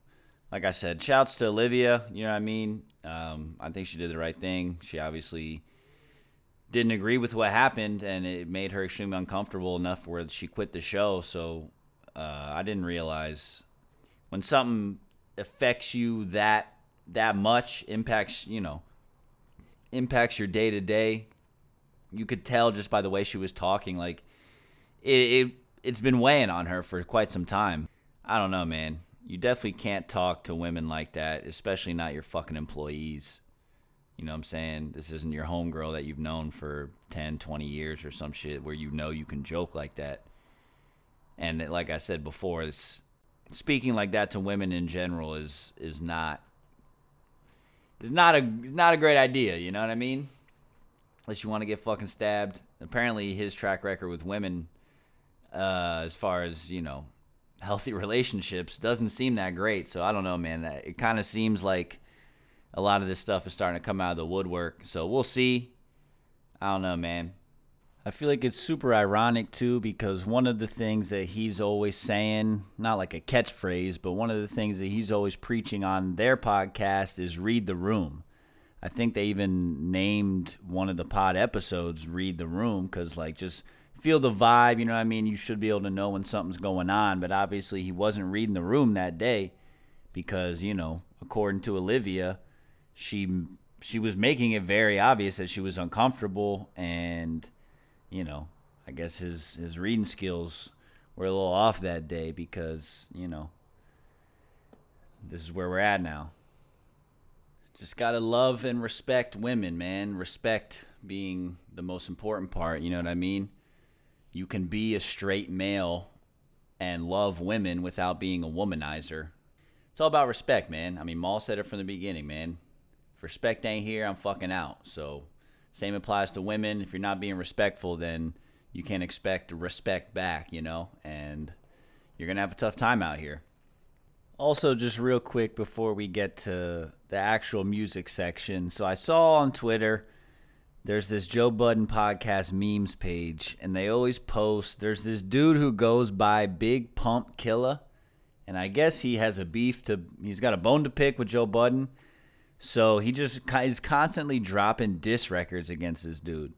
like I said, shouts to Olivia. You know what I mean? Um, I think she did the right thing. She obviously didn't agree with what happened, and it made her extremely uncomfortable enough where she quit the show. So uh, I didn't realize when something affects you that that much, impacts you know, impacts your day to day. You could tell just by the way she was talking, like it, it it's been weighing on her for quite some time. I don't know, man. You definitely can't talk to women like that, especially not your fucking employees. You know what I'm saying? This isn't your homegirl that you've known for 10, 20 years or some shit where you know you can joke like that. And like I said before, it's, speaking like that to women in general is is not is not a it's not a great idea, you know what I mean? Unless you want to get fucking stabbed. Apparently his track record with women uh as far as, you know, healthy (laughs) relationships doesn't seem that great. So I don't know, man. It kind of seems like a lot of this stuff is starting to come out of the woodwork. So we'll see. I don't know, man. I feel like it's super ironic too because one of the things that he's always saying, not like a catchphrase, but one of the things that he's always preaching on their podcast is read the room. I think they even named one of the pod episodes Read the Room because, like, just feel the vibe. You know what I mean? You should be able to know when something's going on. But obviously, he wasn't reading the room that day because, you know, according to Olivia, she she was making it very obvious that she was uncomfortable and you know i guess his his reading skills were a little off that day because you know this is where we're at now. Just gotta love and respect women man. Respect being the most important part you know what i mean? You can be a straight male and love women without being a womanizer. It's all about respect man. I mean mal said it from the beginning man. If respect ain't here, I'm fucking out. So, same applies to women. If you're not being respectful, then you can't expect respect back, you know, and you're going to have a tough time out here. Also, just real quick before we get to the actual music section. So, I saw on Twitter there's this Joe Budden podcast memes page, and they always post there's this dude who goes by Big Pump Killer, and I guess he has a beef to, he's got a bone to pick with Joe Budden so he just is constantly dropping diss records against this dude.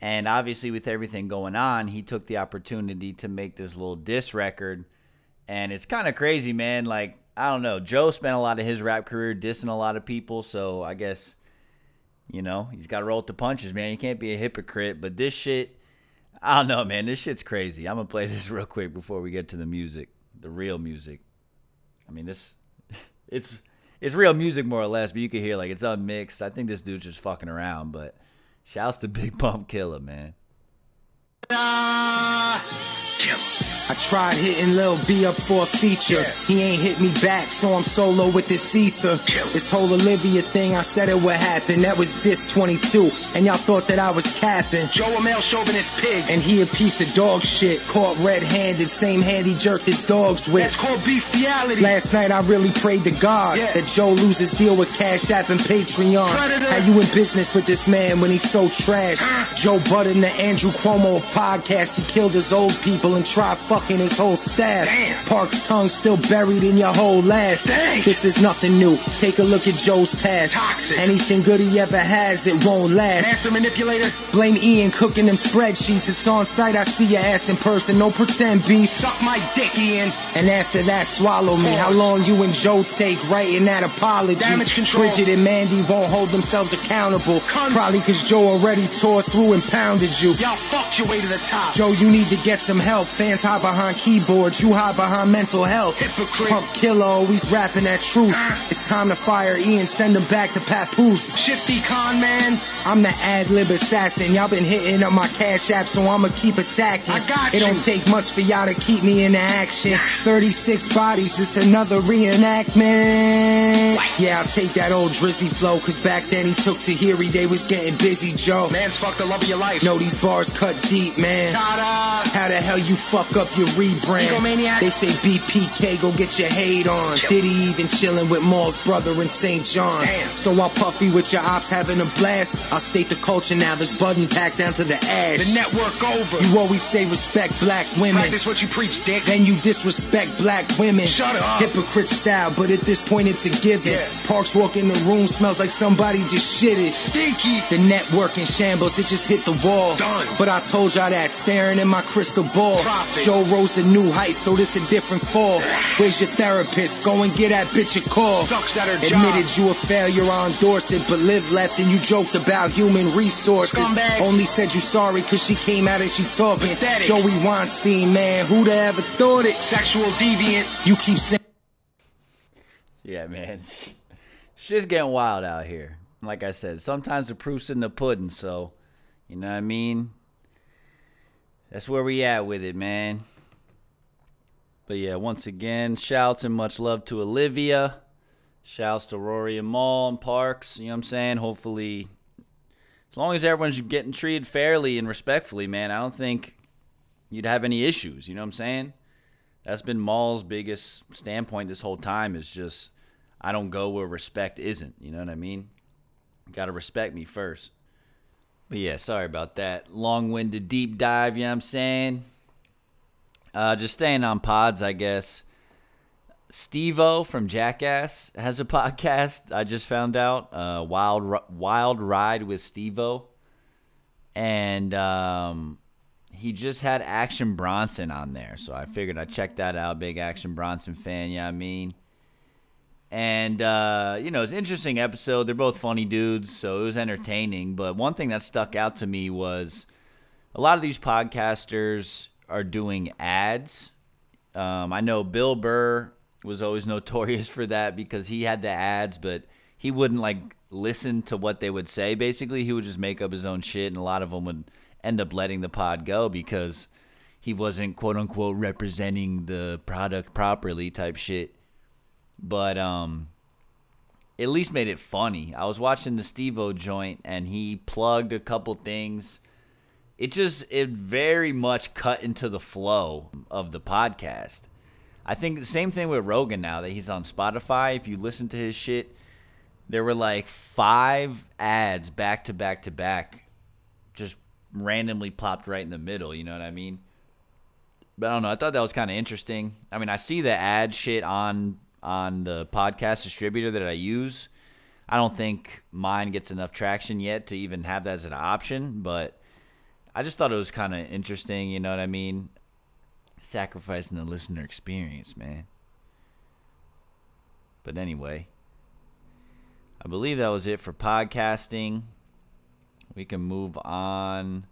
And obviously, with everything going on, he took the opportunity to make this little diss record. And it's kind of crazy, man. Like, I don't know. Joe spent a lot of his rap career dissing a lot of people. So I guess, you know, he's got to roll with the punches, man. You can't be a hypocrite. But this shit, I don't know, man. This shit's crazy. I'm going to play this real quick before we get to the music, the real music. I mean, this, (laughs) it's it's real music more or less, but you can hear like it's unmixed. I think this dude's just fucking around, but shouts to Big Pump Killer, man. Ah, I tried hitting Lil B up for a feature. He ain't hit me back, so I'm solo with this ether. This whole Olivia thing, I said it would happen. That was this 22, and y'all thought that I was capping. Joe a male chauvinist pig, and he a piece of dog shit. Caught red-handed, same hand he jerked his dogs with. That's called bestiality. Last night I really prayed to God that Joe loses deal with Cash App and Patreon. How you in business with this man when he's so trash? Joe Budden, the Andrew Cuomo podcast, he killed his old people and try fucking his whole staff. Park's tongue still buried in your whole ass. This is nothing new. Take a look at Joe's past. Anything good he ever has, it won't last. Master manipulator. Blame Ian cooking them spreadsheets. It's on site. I see your ass in person. No pretend beef. Suck my dick, Ian. And after that, swallow me. How long you and Joe take writing that apology? Damage control. Bridget and Mandy won't hold themselves accountable. Probably cause Joe already tore through and pounded you. Y'all fucked your way to the top. Joe, you need to get some help. Fans hide behind keyboards, you hide behind mental health. Hypocrite. Pump killer, always rapping that truth. Uh. It's time to fire Ian, send him back to Papoose. Shifty con man. I'm the ad lib assassin. Y'all been hitting up my cash app, so I'ma keep attacking. I got It don't take much for y'all to keep me in the action. 36 bodies, it's another reenactment. Yeah, I'll take that old drizzy flow, cause back then he took to Tahiry, they was getting busy, Joe. Man's fucked the love of your life. No, these bars cut deep, man. Ta-da. How the hell you fuck up your rebrand? Egomaniac. They say BPK, go get your hate on. Diddy even chillin' with Mal's brother in St. John. Damn. So while Puffy with your ops having a blast, I'll state the culture now. This button packed down to the ash. The network over. You always say respect black women. Practice what you preach, dick. Then you disrespect black women. Shut up. Hypocrite style, but at this point it's a given. Yeah. Parks walk in the room, smells like somebody just shitted. Stinky. The network in shambles, it just hit the wall. Done. But I told y'all that, staring in my crystal ball. Profit. Joe rose to new heights, so this a different fall. Where's your therapist? Go and get that bitch a call. Sucks at her Admitted job. you a failure, I endorse it, but live left and you joked about human resources. Scumbag. Only said you sorry cause she came out and she talking. Pathetic. Joey Weinstein, man, who'da ever thought it? Sexual deviant. You keep saying. Yeah, man. (laughs) Shit's getting wild out here. Like I said, sometimes the proof's in the pudding, so you know what I mean? That's where we at with it, man. But yeah, once again, shouts and much love to Olivia. Shouts to Rory and Mal and Parks. You know what I'm saying? Hopefully, as long as everyone's getting treated fairly and respectfully, man, I don't think you'd have any issues. You know what I'm saying? That's been Mal's biggest standpoint this whole time is just I don't go where respect isn't. You know what I mean? Got to respect me first. But yeah, sorry about that. Long winded deep dive, you know what I'm saying? Uh, just staying on pods, I guess. Steve-O from Jackass has a (laughs) podcast. I just found out. Uh, Wild Wild Ride with Steve-O. And um, he just had Action Bronson on there. So I figured I'd check that out. Big Action Bronson fan, yeah, I mean. And, uh, you know, it's an interesting episode. They're both funny dudes, so it was entertaining. But one thing that stuck out to me was a lot of these podcasters are doing ads. Um, I know Bill Burr was always (laughs) notorious for that because he had the ads, but he wouldn't like listen to what they would say. Basically, he would just make up his own shit, and a lot of them would end up letting the pod go because he wasn't quote unquote representing the product properly, type shit. But um, at least made it funny. I was watching the Steve-O joint, and he plugged a couple things it just it very much cut into the flow of the podcast. I think the same thing with Rogan now that he's on Spotify. If you listen to his shit, there were like five ads back to back to back, just randomly plopped right in the middle. You know what I mean? But I don't know. I thought that was kind of interesting. I mean, I see the ad shit on on the podcast distributor that I use. I don't think mine gets enough traction yet to even have that as an option, but I just thought it was kind of interesting, you know what I mean? Sacrificing the listener experience, man. But anyway, I believe that was it for podcasting. We can move on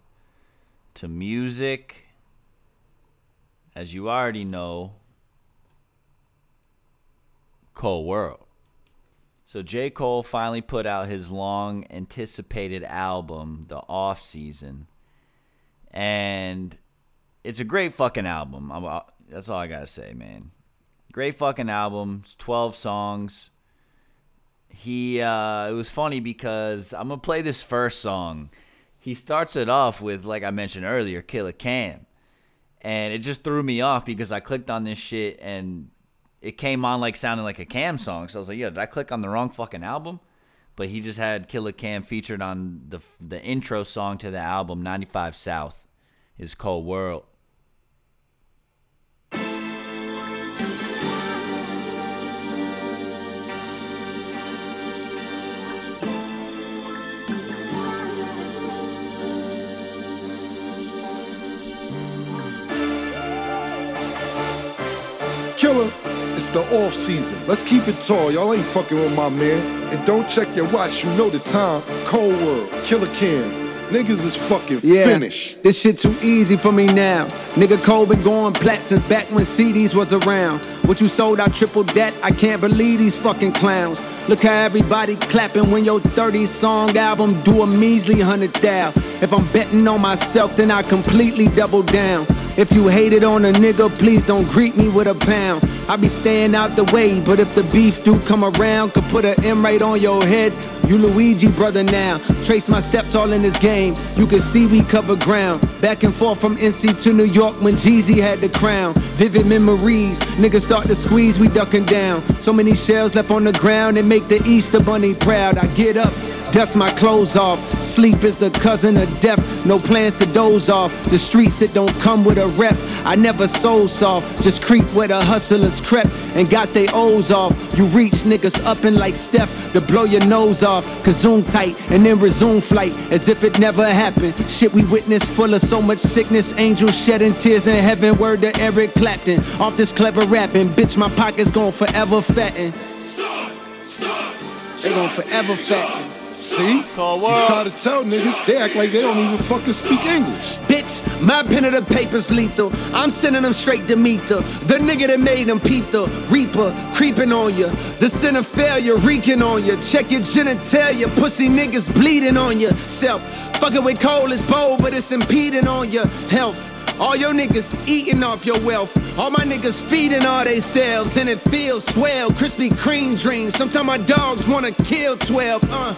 to music. As you already know, Cole World. So J. Cole finally put out his long anticipated album, The Off Season and it's a great fucking album. I'm, that's all I gotta say, man. Great fucking album. It's Twelve songs. He uh, it was funny because I'm gonna play this first song. He starts it off with like I mentioned earlier, Killa Cam, and it just threw me off because I clicked on this shit and it came on like sounding like a Cam song. So I was like, yo, did I click on the wrong fucking album? But he just had Killa Cam featured on the the intro song to the album 95 South is Cole World. Killer, it's the off season. Let's keep it tall. Y'all ain't fucking with my man. And don't check your watch, you know the time. Cole World, Killa Cam. Niggas is fucking Yeah, finished. this shit too easy for me now. Nigga Cole been going plat since back when CDs was around. What you sold, I tripled that. I can't believe these fucking clowns. Look how everybody clapping when your 30 song album do a measly hundred thou. If I'm betting on myself, then I completely double down. If you hated on a nigga, please don't greet me with a pound. I be staying out the way, but if the beef do come around, could put an M right on your head. You Luigi brother now. Trace my steps all in this game. You can see we cover ground. Back and forth from NC to New York when Jeezy had the crown. Vivid memories. Niggas start to squeeze, we ducking down. So many shells left on the ground and make the Easter bunny proud. I get up. Dust my clothes off. Sleep is the cousin of death. No plans to doze off. The streets that don't come with a rep. I never soul soft. Just creep where the hustlers crept and got they O's off. You reach niggas up and like Steph to blow your nose off. Kazoom tight and then resume flight as if it never happened. Shit we witnessed full of so much sickness. Angels shedding tears in heaven. Word to Eric Clapton. Off this clever rapping. Bitch, my pockets gon' forever fatten. They gon' forever fatten. See? Cole World. try to tell niggas, they act like they don't even fucking speak English. Bitch, my pen of the paper's lethal. I'm sending them straight to. The the nigga that made them peep the Reaper creeping on you. The sin of failure reeking on you. Check your genitalia. Pussy niggas bleeding on yourself. Fucking with Cole is bold, but it's impeding on your health. All your niggas eating off your wealth. All my niggas feeding all they selves, and it feels swell. Krispy Kreme dreams. Sometimes my dogs wanna kill 12. Uh.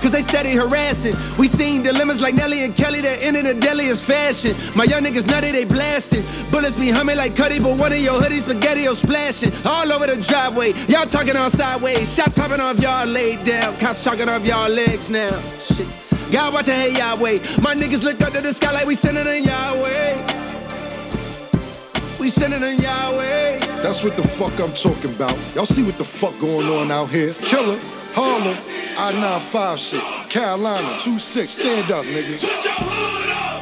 Cause they steady harassing. We seen dilemmas like Nelly and Kelly that end in the deadliest fashion. My young niggas nutty, they blasting. Bullets be humming like Cudi, but one of your hoodies spaghetti splashing. All over the driveway, y'all talking on sideways. Shots popping off y'all laid down. Cops chalking off y'all legs now. Shit. God watch hey Yahweh. My niggas look up to the sky like we sending in Yahweh. We sending in Yahweh. That's what the fuck I'm talking about. Y'all see what the fuck going on out here? Killer, Harlem, I-95 shit, Carolina, 2-6, stand up, nigga.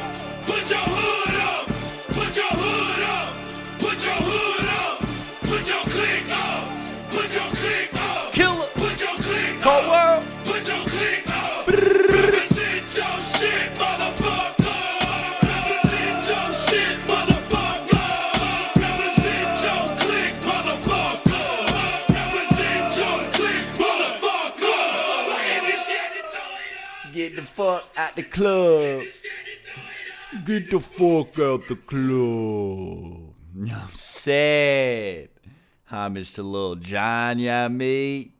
Get the fuck out the club. Get the fuck out the club. I'm sad. Homage to Lil Jon, yeah, me.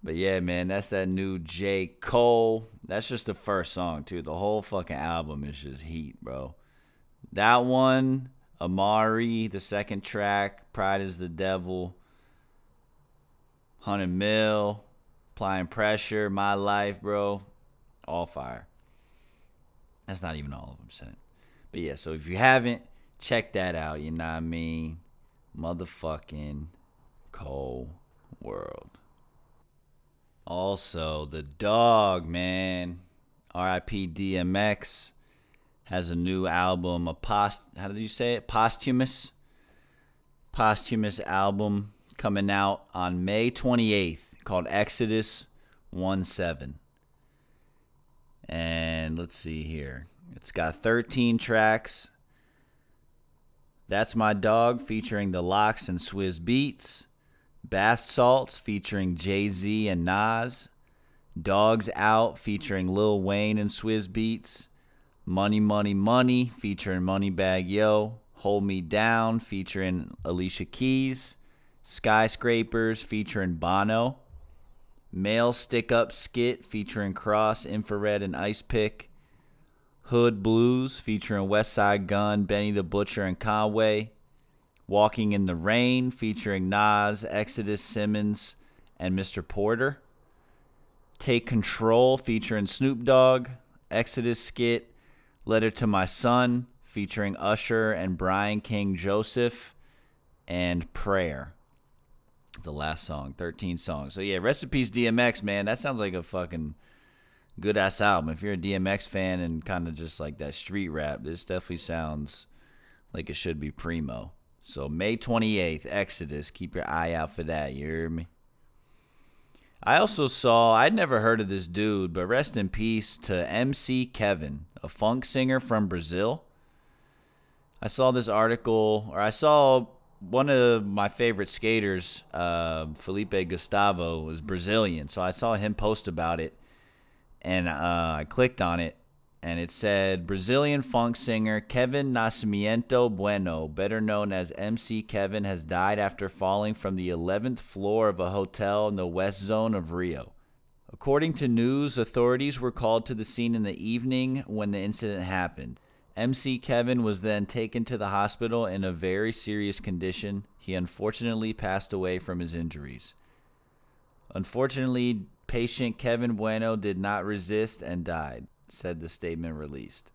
But yeah, man, that's that new J. Cole. That's just the first song, too. The whole fucking album is just heat, bro. That one, Amari, the second track, Pride is the Devil, 100 Mil, Applying Pressure, My Life, bro. All fire. That's not even all of them sent. But yeah, so if you haven't, check that out. You know what I mean? Motherfucking Cole World. Also, the dog, man. RIP DMX has a new album, a post how did you say it? Posthumous. Posthumous album coming out on May 28th called Exodus 1 7. And let's see here. It's got 13 tracks. That's My Dog featuring The LOX and Swizz Beatz. Bath Salts featuring Jay Z and Nas. Dogs Out featuring Lil Wayne and Swizz Beatz. Money Money Money featuring Moneybagg Yo. Hold Me Down featuring Alicia Keys. Skyscrapers featuring Bono. Male Stick Up Skit featuring Cross, Infrared, and Ice Pick. Hood Blues featuring Westside Gun, Benny the Butcher, and Conway. Walking in the Rain featuring Nas, Exodus Simmons, and Mr. Porter. Take Control featuring Snoop Dogg. Exodus Skit, Letter to My Son featuring Usher and Brian King Joseph. And Prayer the last song 13 songs. So yeah recipes dmx man. That sounds like a fucking good ass album. If you're a dmx fan and kind of just like that street rap this definitely sounds like it should be primo. So may 28th exodus. Keep your eye out for that. You hear me? I also saw i'd never heard of this dude but rest in peace to mc kevin a funk singer from brazil. I saw this article or i saw one of my favorite skaters, uh, Felipe Gustavo, was Brazilian. So I saw him post about it, and uh, I clicked on it, and it said Brazilian funk singer Kevin Nascimento Bueno, better known as MC Kevin, has died after falling from the 11th floor of a hotel in the west zone of Rio. According to news, authorities were called to the scene in the evening when the incident happened. MC Kevin was then taken to the hospital in a very serious condition. He unfortunately passed away from his injuries. Unfortunately, patient Kevin Bueno did not resist and died, said the statement released.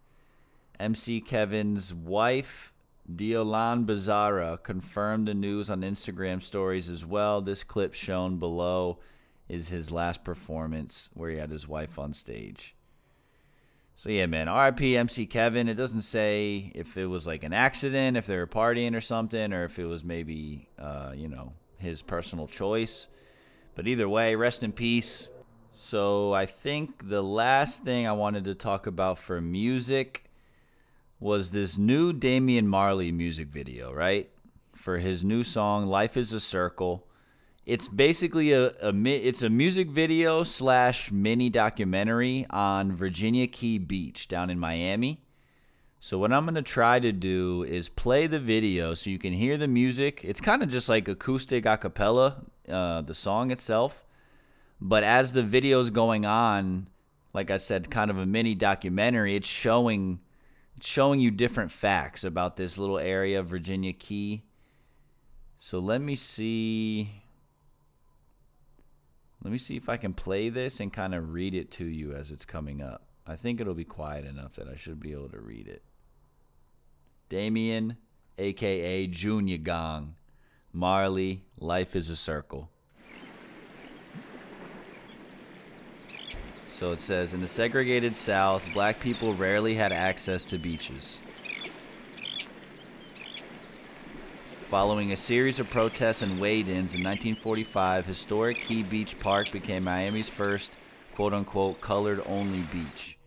MC Kevin's wife, Deolane Bezerra, confirmed the news on Instagram stories as well. This clip shown below is his last performance where he had his wife on stage. So yeah, man, RIP MC Kevin. It doesn't say if it was like an accident, if they were partying or something, or if it was maybe, uh, you know, his personal choice. But either way, rest in peace. So I think the last thing I wanted to talk about for music was this new Damian Marley music video, right? For his new song "Life Is a Circle." It's basically a, a it's a music video slash mini documentary on Virginia Key Beach down in Miami. So what I'm gonna try to do is play the video so you can hear the music. It's kind of just like acoustic a cappella, uh, the song itself. But as the video's going on, like I said, kind of a mini documentary. It's showing it's showing you different facts about this little area of Virginia Key. So let me see let me see if I can play this and kind of read it to you as it's coming up. I think it'll be quiet enough that I should be able to read it. Damian, aka Junior Gong, Marley, Life is a Circle. So it says In the segregated South, black people rarely had access to beaches. Following a series of protests and wade ins in 1945, historic Key Beach Park became Miami's first quote unquote colored only beach.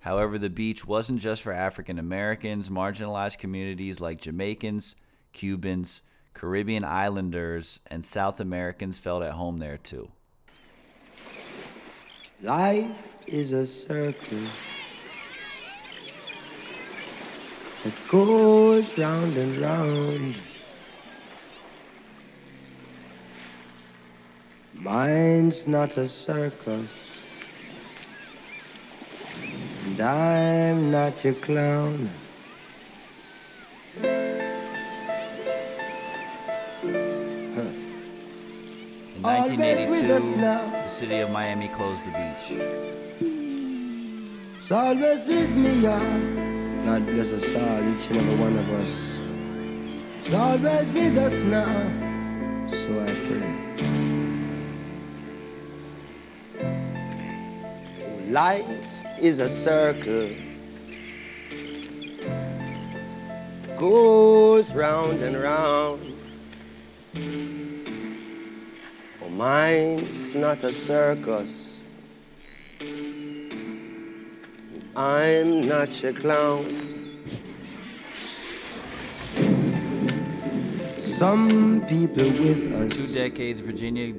However, the beach wasn't just for African Americans, marginalized communities like Jamaicans, Cubans, Caribbean islanders, and South Americans felt at home there too. Life is a circle that goes round and round. Mine's not a circus, and I'm not your clown. In 1982, the city of Miami closed the beach. It's always with me, y'all. God bless us all, each and every one of us. It's always with us now. So I pray. Life is a circle. Goes round and round. Oh, mine's not a circus. I'm not your clown. Some people with us, two decades, Virginia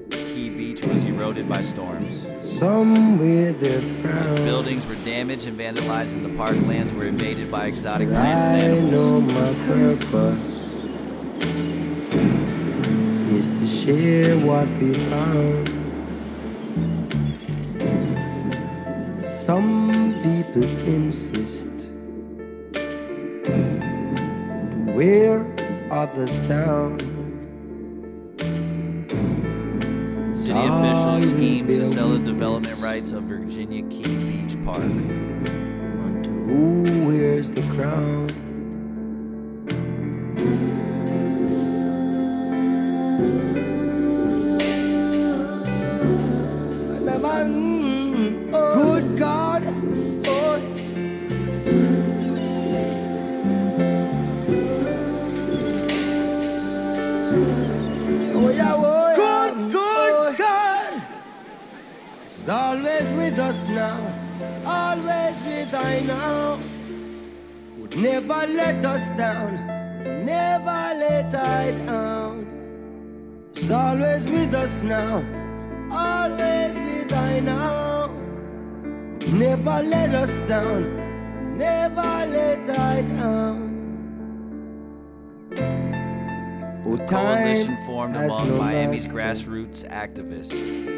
Beach was eroded by storms. some with their buildings were damaged and vandalized, and the parklands were invaded by exotic plants and I animals. know my purpose is to share what we found. Some people insist to wear others down. City Ah, officials scheme to sell the development rights of Virginia Key Beach Park. Who wears the crown? Never let us down, never let I down. It's always with us now, always with I now. Never let us down, never let I down. Oh, A coalition formed among no Miami's master. grassroots activists.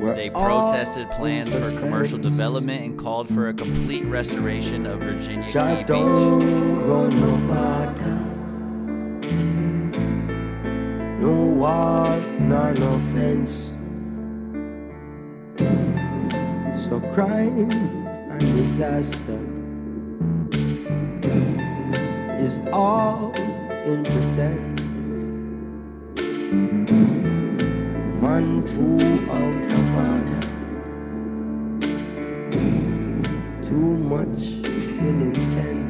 We're They protested plans for commercial development and called for a complete restoration of Virginia Key Beach. don't run no border. No wall, nor no fence. So crime and disaster is all in pretense. Man too out of order. Too much ill intent.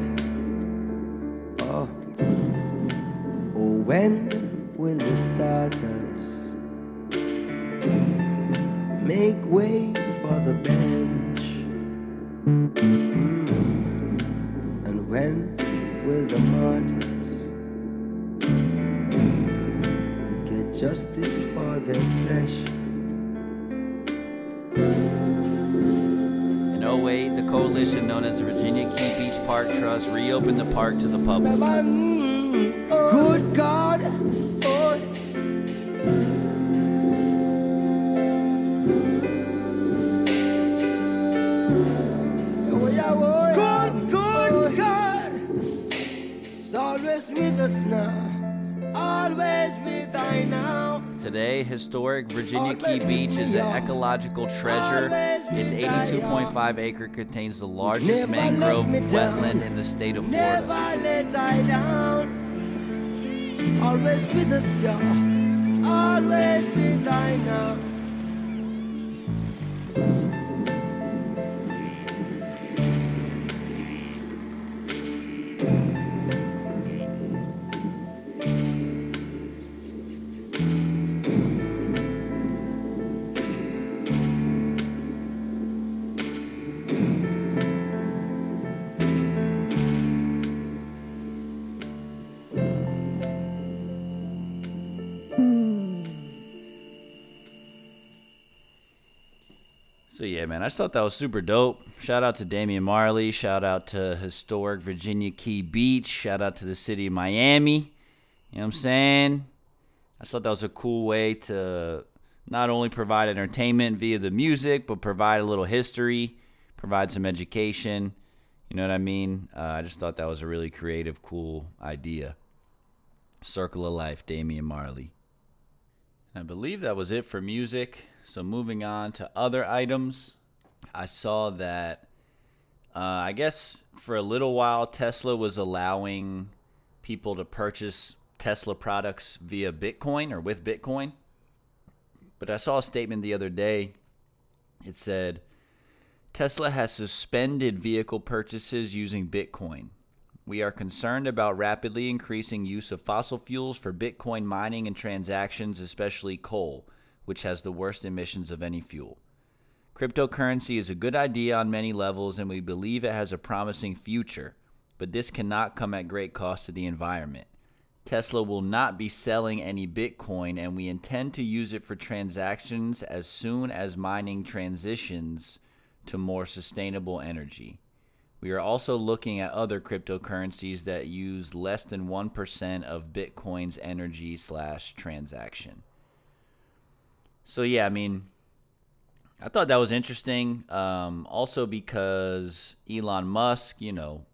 Oh, oh, when will the starters make way for the bench? Mm. And when will the martyrs justice for their flesh. In 08, the coalition known as the Virginia Key Beach Park Trust reopened the park to the public. Good God. Good, good God. It's always with us now. Today, historic Virginia Key Beach is an ecological treasure. Its 82.5 acre contains the largest mangrove wetland in the state of Florida. Never down. Always with us, y'all. Always now. Man, I just thought that was super dope. Shout out to Damian Marley. Shout out to historic Virginia Key Beach. Shout out to the city of Miami. You know what I'm saying? I thought that was a cool way to not only provide entertainment via the music, but provide a little history, provide some education. You know what I mean? Uh, I just thought that was a really creative, cool idea. Circle of Life, Damian Marley. I believe that was it for music. So moving on to other items, I saw that uh, I guess for a little while Tesla was allowing people to purchase Tesla products via Bitcoin or with Bitcoin. But I saw a statement the other day. It said Tesla has suspended vehicle purchases using Bitcoin. We are concerned about rapidly increasing use of fossil fuels for Bitcoin mining and transactions, especially coal, which has the worst emissions of any fuel. Cryptocurrency is a good idea on many levels, and we believe it has a promising future, but this cannot come at great cost to the environment. Tesla will not be selling any Bitcoin, and we intend to use it for transactions as soon as mining transitions to more sustainable energy. We are also looking at other cryptocurrencies that use less than 1% of Bitcoin's energy slash transaction. So, yeah, I mean, I thought that was interesting. Um, also, because Elon Musk, you know,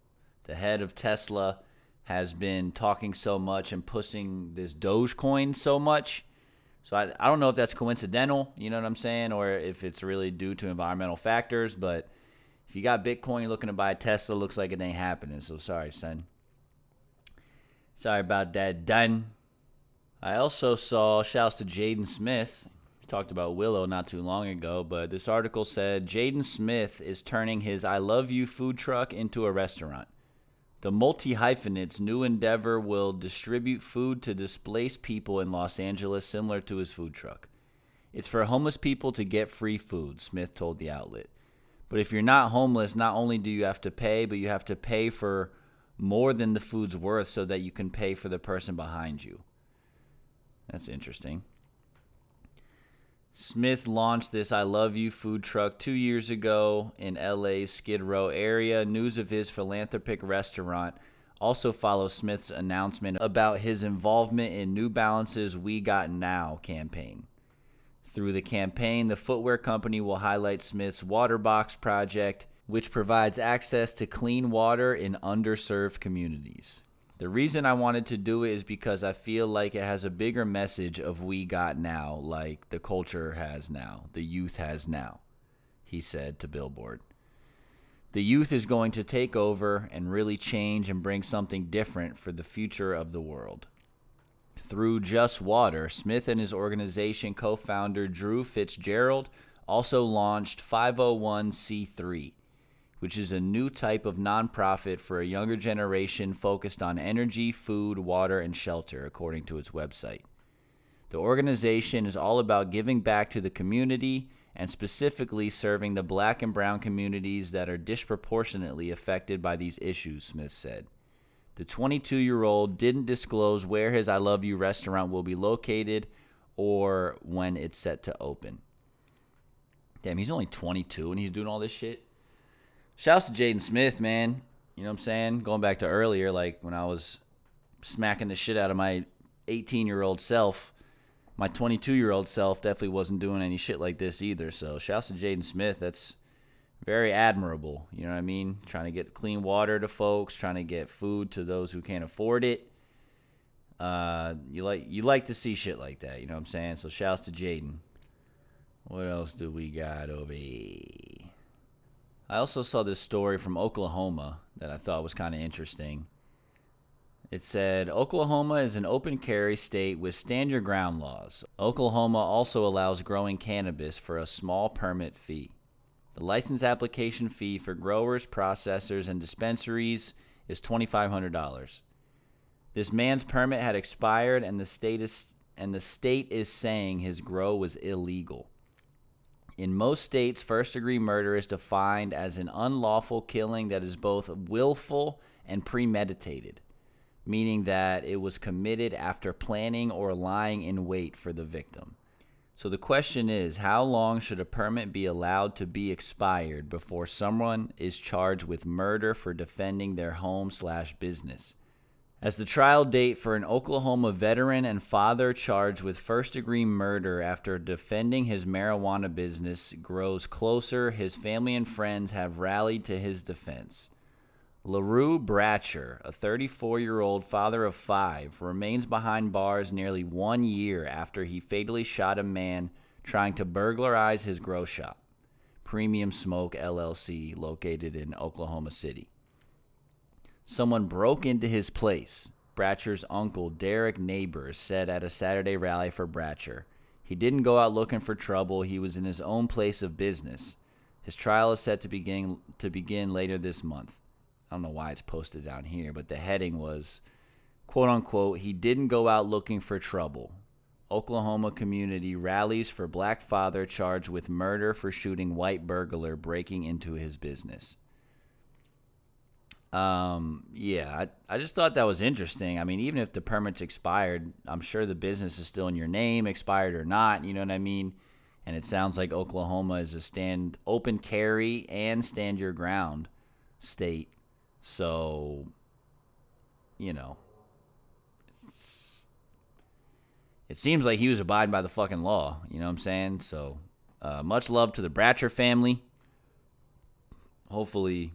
the head of Tesla, has been talking so much and pushing this Dogecoin so much. So I, I don't know if that's coincidental, you know what I'm saying, or if it's really due to environmental factors. But if you got Bitcoin, you're looking to buy a Tesla, looks like it ain't happening. So sorry, son. Sorry about that, done. I also saw shouts to Jaden Smith. Talked about Willow not too long ago, but this article said Jaden Smith is turning his I Love You food truck into a restaurant. The multi hyphenate's new endeavor will distribute food to displaced people in Los Angeles, similar to his food truck. It's for homeless people to get free food, Smith told the outlet. But if you're not homeless, not only do you have to pay, but you have to pay for more than the food's worth so that you can pay for the person behind you. That's interesting. Smith launched this I Love You food truck two years ago in LA's Skid Row area. News of his philanthropic restaurant also follows Smith's announcement about his involvement in New Balance's We Got Now campaign. Through the campaign, the footwear company will highlight Smith's Water Box project, which provides access to clean water in underserved communities. The reason I wanted to do it is because I feel like it has a bigger message of we got now, like the culture has now, the youth has now, he said to Billboard. The youth is going to take over and really change and bring something different for the future of the world. Through Just Water, Smith and his organization co founder Drew Fitzgerald also launched 501c3 which is a new type of nonprofit for a younger generation focused on energy, food, water, and shelter, according to its website. The organization is all about giving back to the community and specifically serving the black and brown communities that are disproportionately affected by these issues, Smith said. The 22 year old didn't disclose where his I Love You restaurant will be located or when it's set to open. Damn, he's only 22 and he's doing all this shit. Shouts to Jaden Smith, man. You know what I'm saying? Going back to earlier, like when I was smacking the shit out of my 18 year old self, my 22 year old self definitely wasn't doing any shit like this either. So shouts to Jaden Smith. That's very admirable. You know what I mean? Trying to get clean water to folks, trying to get food to those who can't afford it. Uh, you like you like to see shit like that. You know what I'm saying? So shouts to Jaden. What else do we got over here? I also saw this story from Oklahoma that I thought was kind of interesting. It said Oklahoma is an open carry state with stand your ground laws. Oklahoma also allows growing cannabis for a small permit fee. The license application fee for growers, processors, and dispensaries is $2,500. This man's permit had expired, and the state is and the state is saying his grow was illegal. In most states, first degree murder is defined as an unlawful killing that is both willful and premeditated, meaning that it was committed after planning or lying in wait for the victim. So the question is how long should a permit be allowed to be expired before someone is charged with murder for defending their home slash business? As the trial date for an Oklahoma veteran and father charged with first degree murder after defending his marijuana business grows closer, his family and friends have rallied to his defense. LaRue Bratcher, a 34 year old father of five, remains behind bars nearly one year after he fatally shot a man trying to burglarize his grow shop, Premium Smoke LLC, located in Oklahoma City. Someone broke into his place. Bratcher's uncle, Derek Neighbors, said at a Saturday rally for Bratcher. He didn't go out looking for trouble. He was in his own place of business. His trial is set to begin to begin later this month. I don't know why it's posted down here, but the heading was quote unquote, he didn't go out looking for trouble. Oklahoma community rallies for black father charged with murder for shooting white burglar breaking into his business. Um, yeah, I, I just thought that was interesting. I mean, even if the permit's expired, I'm sure the business is still in your name, expired or not. You know what I mean? And it sounds like Oklahoma is a stand open carry and stand your ground state. So, you know, it seems like he was abiding by the fucking law. You know what I'm saying? So, uh, much love to the Bratcher family. Hopefully,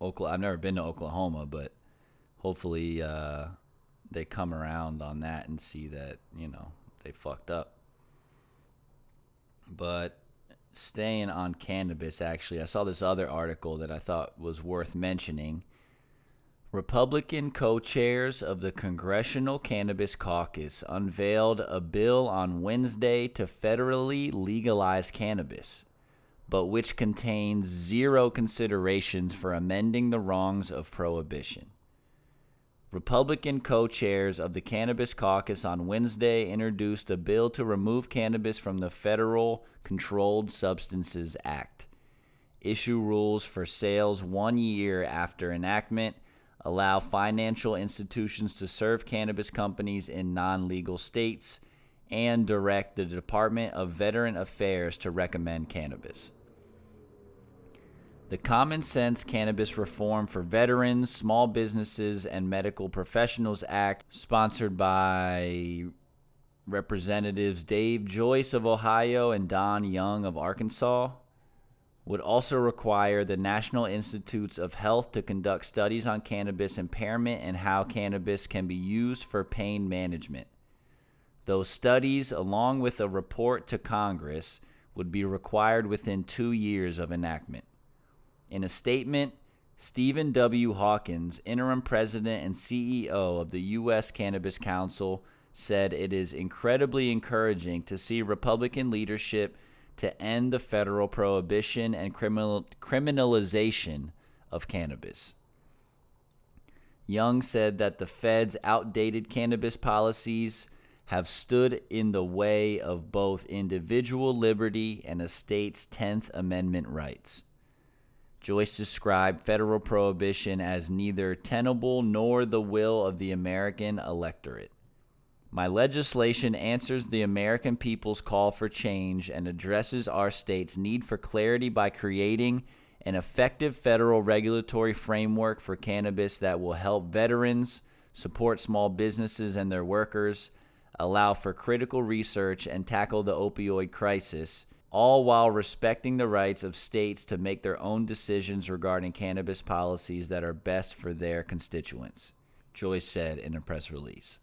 Oklahoma. I've never been to Oklahoma, but hopefully uh, they come around on that and see that you know they fucked up. But staying on cannabis, actually, I saw this other article that I thought was worth mentioning. Republican co chairs of the Congressional Cannabis Caucus unveiled a bill on Wednesday to federally legalize cannabis, but which contains zero considerations for amending the wrongs of prohibition. Republican co chairs of the Cannabis Caucus on Wednesday introduced a bill to remove cannabis from the Federal Controlled Substances Act, issue rules for sales one year after enactment, allow financial institutions to serve cannabis companies in non legal states, and direct the Department of Veteran Affairs to recommend cannabis. The Common Sense Cannabis Reform for Veterans, Small Businesses, and Medical Professionals Act, sponsored by Representatives Dave Joyce of Ohio and Don Young of Arkansas, would also require the National Institutes of Health to conduct studies on cannabis impairment and how cannabis can be used for pain management. Those studies, along with a report to Congress, would be required within two years of enactment. In a statement, Stephen W. Hawkins, interim president and CEO of the U.S. Cannabis Council, said it is incredibly encouraging to see Republican leadership to end the federal prohibition and criminal, criminalization of cannabis. Young said that the Fed's outdated cannabis policies have stood in the way of both individual liberty and a state's 10th Amendment rights. Joyce described federal prohibition as neither tenable nor the will of the American electorate. My legislation answers the American people's call for change and addresses our state's need for clarity by creating an effective federal regulatory framework for cannabis that will help veterans, support small businesses and their workers, allow for critical research, and tackle the opioid crisis, all while respecting the rights of states to make their own decisions regarding cannabis policies that are best for their constituents, Joyce said in a press release.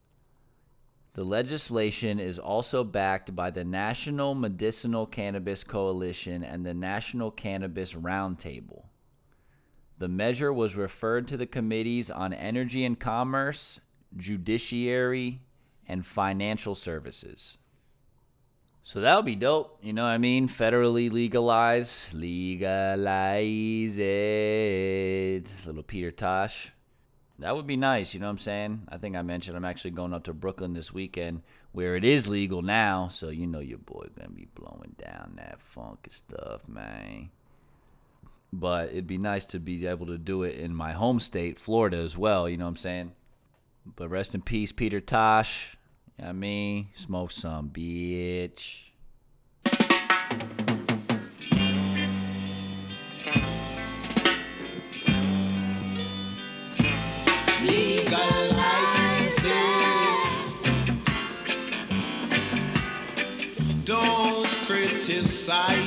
The legislation is also backed by the National Medicinal Cannabis Coalition and the National Cannabis Roundtable. The measure was referred to the committees on Energy and Commerce, Judiciary, and Financial Services. So that would be dope. You know what I mean? Federally legalize, legalize it. Little Peter Tosh. That would be nice. You know what I'm saying? I think I mentioned I'm actually going up to Brooklyn this weekend where it is legal now. So you know your boy gonna be blowing down that funky stuff, man. But it'd be nice to be able to do it in my home state, Florida, as well. You know what I'm saying? But rest in peace, Peter Tosh. I mean? Smoke some, bitch. Legalize it. Don't criticize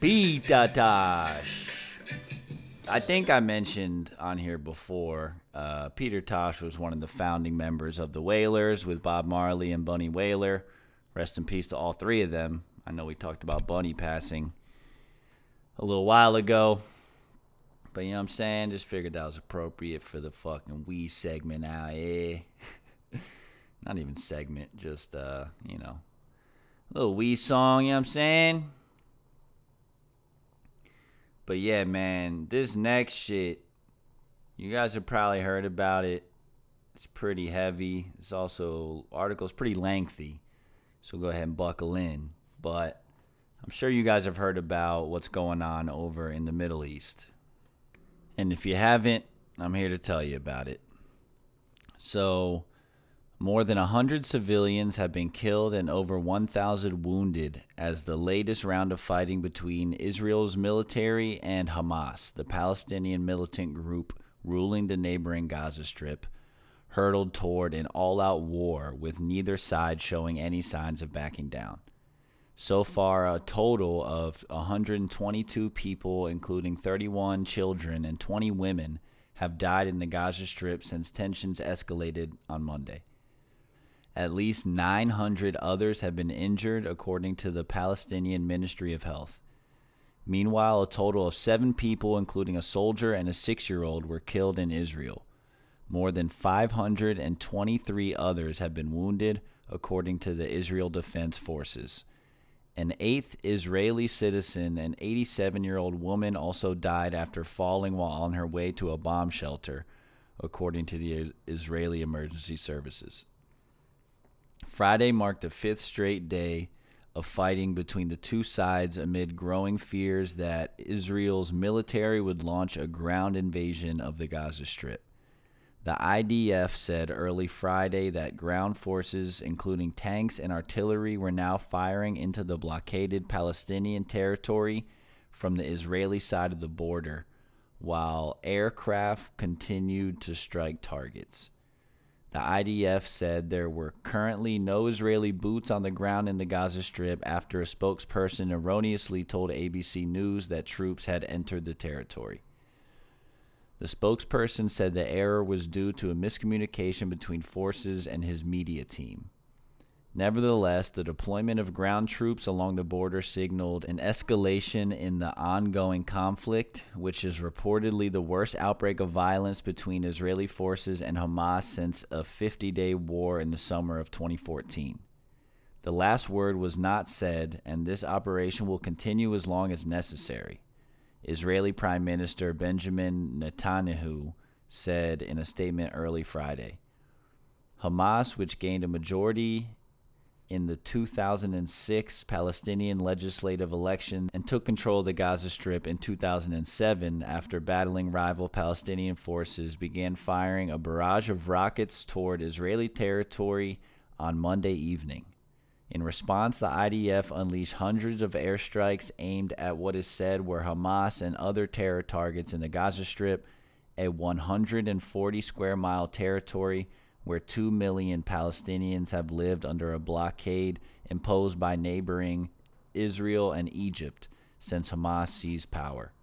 Peter Tosh. I think I mentioned on here before, uh, Peter Tosh was one of the founding members of the Wailers with Bob Marley and Bunny Wailer. Rest in peace to all three of them. I know we talked about Bunny passing a little while ago. But you know what I'm saying? Just figured that was appropriate for the fucking Wii segment out (laughs) here. Not even segment, just uh, you know, little wee song, you know what I'm saying? But yeah, man, this next shit, you guys have probably heard about it. It's pretty heavy. It's also article's pretty lengthy. So go ahead and buckle in. But I'm sure you guys have heard about what's going on over in the Middle East. And if you haven't, I'm here to tell you about it. So, more than 100 civilians have been killed and over 1,000 wounded as the latest round of fighting between Israel's military and Hamas, the Palestinian militant group ruling the neighboring Gaza Strip, hurtled toward an all out war with neither side showing any signs of backing down. So far, a total of 122 people, including 31 children and 20 women, have died in the Gaza Strip since tensions escalated on Monday. At least 900 others have been injured, according to the Palestinian Ministry of Health. Meanwhile, a total of seven people, including a soldier and a six year old, were killed in Israel. More than 523 others have been wounded, according to the Israel Defense Forces. An eighth Israeli citizen, an 87 year old woman, also died after falling while on her way to a bomb shelter, according to the Israeli Emergency Services. Friday marked the fifth straight day of fighting between the two sides amid growing fears that Israel's military would launch a ground invasion of the Gaza Strip. The IDF said early Friday that ground forces, including tanks and artillery, were now firing into the blockaded Palestinian territory from the Israeli side of the border, while aircraft continued to strike targets. The IDF said there were currently no Israeli boots on the ground in the Gaza Strip after a spokesperson erroneously told ABC News that troops had entered the territory. The spokesperson said the error was due to a miscommunication between forces and his media team. Nevertheless, the deployment of ground troops along the border signaled an escalation in the ongoing conflict, which is reportedly the worst outbreak of violence between Israeli forces and Hamas since a 50 day war in the summer of 2014. The last word was not said, and this operation will continue as long as necessary. Israeli Prime Minister Benjamin Netanyahu said in a statement early Friday. Hamas, which gained a majority in the 2006 Palestinian legislative election and took control of the Gaza Strip in 2007 after battling rival Palestinian forces, began firing a barrage of rockets toward Israeli territory on Monday evening. In response, the IDF unleashed hundreds of airstrikes aimed at what is said were Hamas and other terror targets in the Gaza Strip, a 140 square mile territory where 2 million Palestinians have lived under a blockade imposed by neighboring Israel and Egypt since Hamas seized power.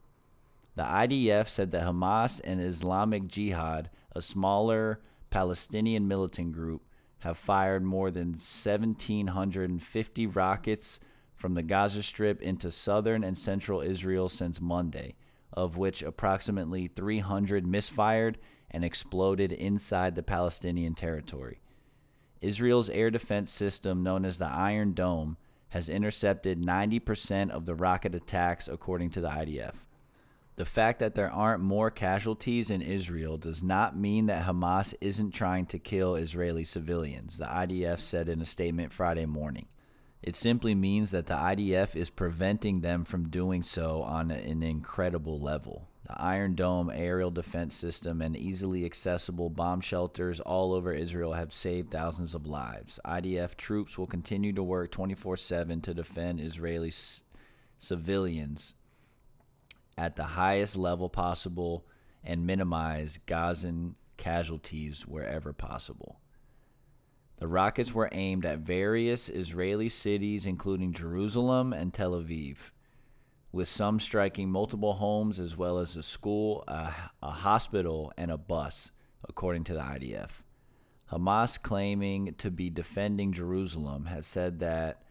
The IDF said that Hamas and Islamic Jihad, a smaller Palestinian militant group, have fired more than 1,750 rockets from the Gaza Strip into southern and central Israel since Monday, of which approximately 300 misfired and exploded inside the Palestinian territory. Israel's air defense system, known as the Iron Dome, has intercepted 90% of the rocket attacks, according to the IDF. The fact that there aren't more casualties in Israel does not mean that Hamas isn't trying to kill Israeli civilians, the IDF said in a statement Friday morning. It simply means that the IDF is preventing them from doing so on an incredible level. The Iron Dome aerial defense system and easily accessible bomb shelters all over Israel have saved thousands of lives. IDF troops will continue to work 24 7 to defend Israeli c- civilians at the highest level possible and minimize Gazan casualties wherever possible. The rockets were aimed at various Israeli cities, including Jerusalem and Tel Aviv, with some striking multiple homes as well as a school, a, a hospital, and a bus, according to the IDF. Hamas, claiming to be defending Jerusalem, has said that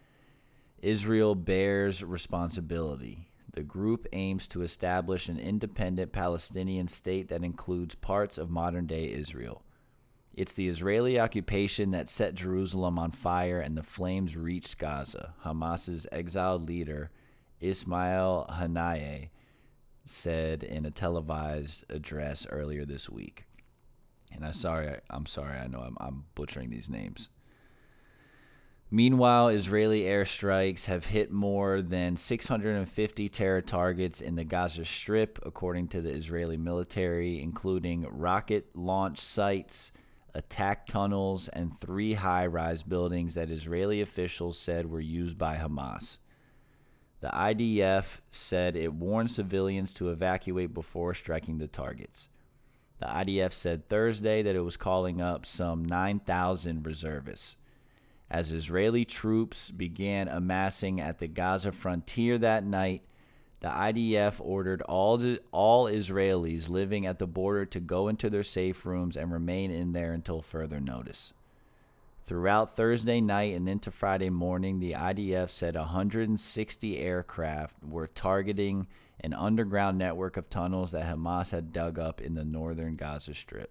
Israel bears responsibility. The group aims to establish an independent Palestinian state that includes parts of modern day Israel. It's the Israeli occupation that set Jerusalem on fire and the flames reached Gaza, Hamas's exiled leader, Ismail Haniyeh, said in a televised address earlier this week. And I'm sorry, I'm sorry, I know I'm, I'm butchering these names. Meanwhile, Israeli airstrikes have hit more than 650 terror targets in the Gaza Strip, according to the Israeli military, including rocket launch sites, attack tunnels, and three high rise buildings that Israeli officials said were used by Hamas. The IDF said it warned civilians to evacuate before striking the targets. The IDF said Thursday that it was calling up some 9,000 reservists. As Israeli troops began amassing at the Gaza frontier that night, the IDF ordered all, all Israelis living at the border to go into their safe rooms and remain in there until further notice. Throughout Thursday night and into Friday morning, the IDF said 160 aircraft were targeting an underground network of tunnels that Hamas had dug up in the northern Gaza Strip.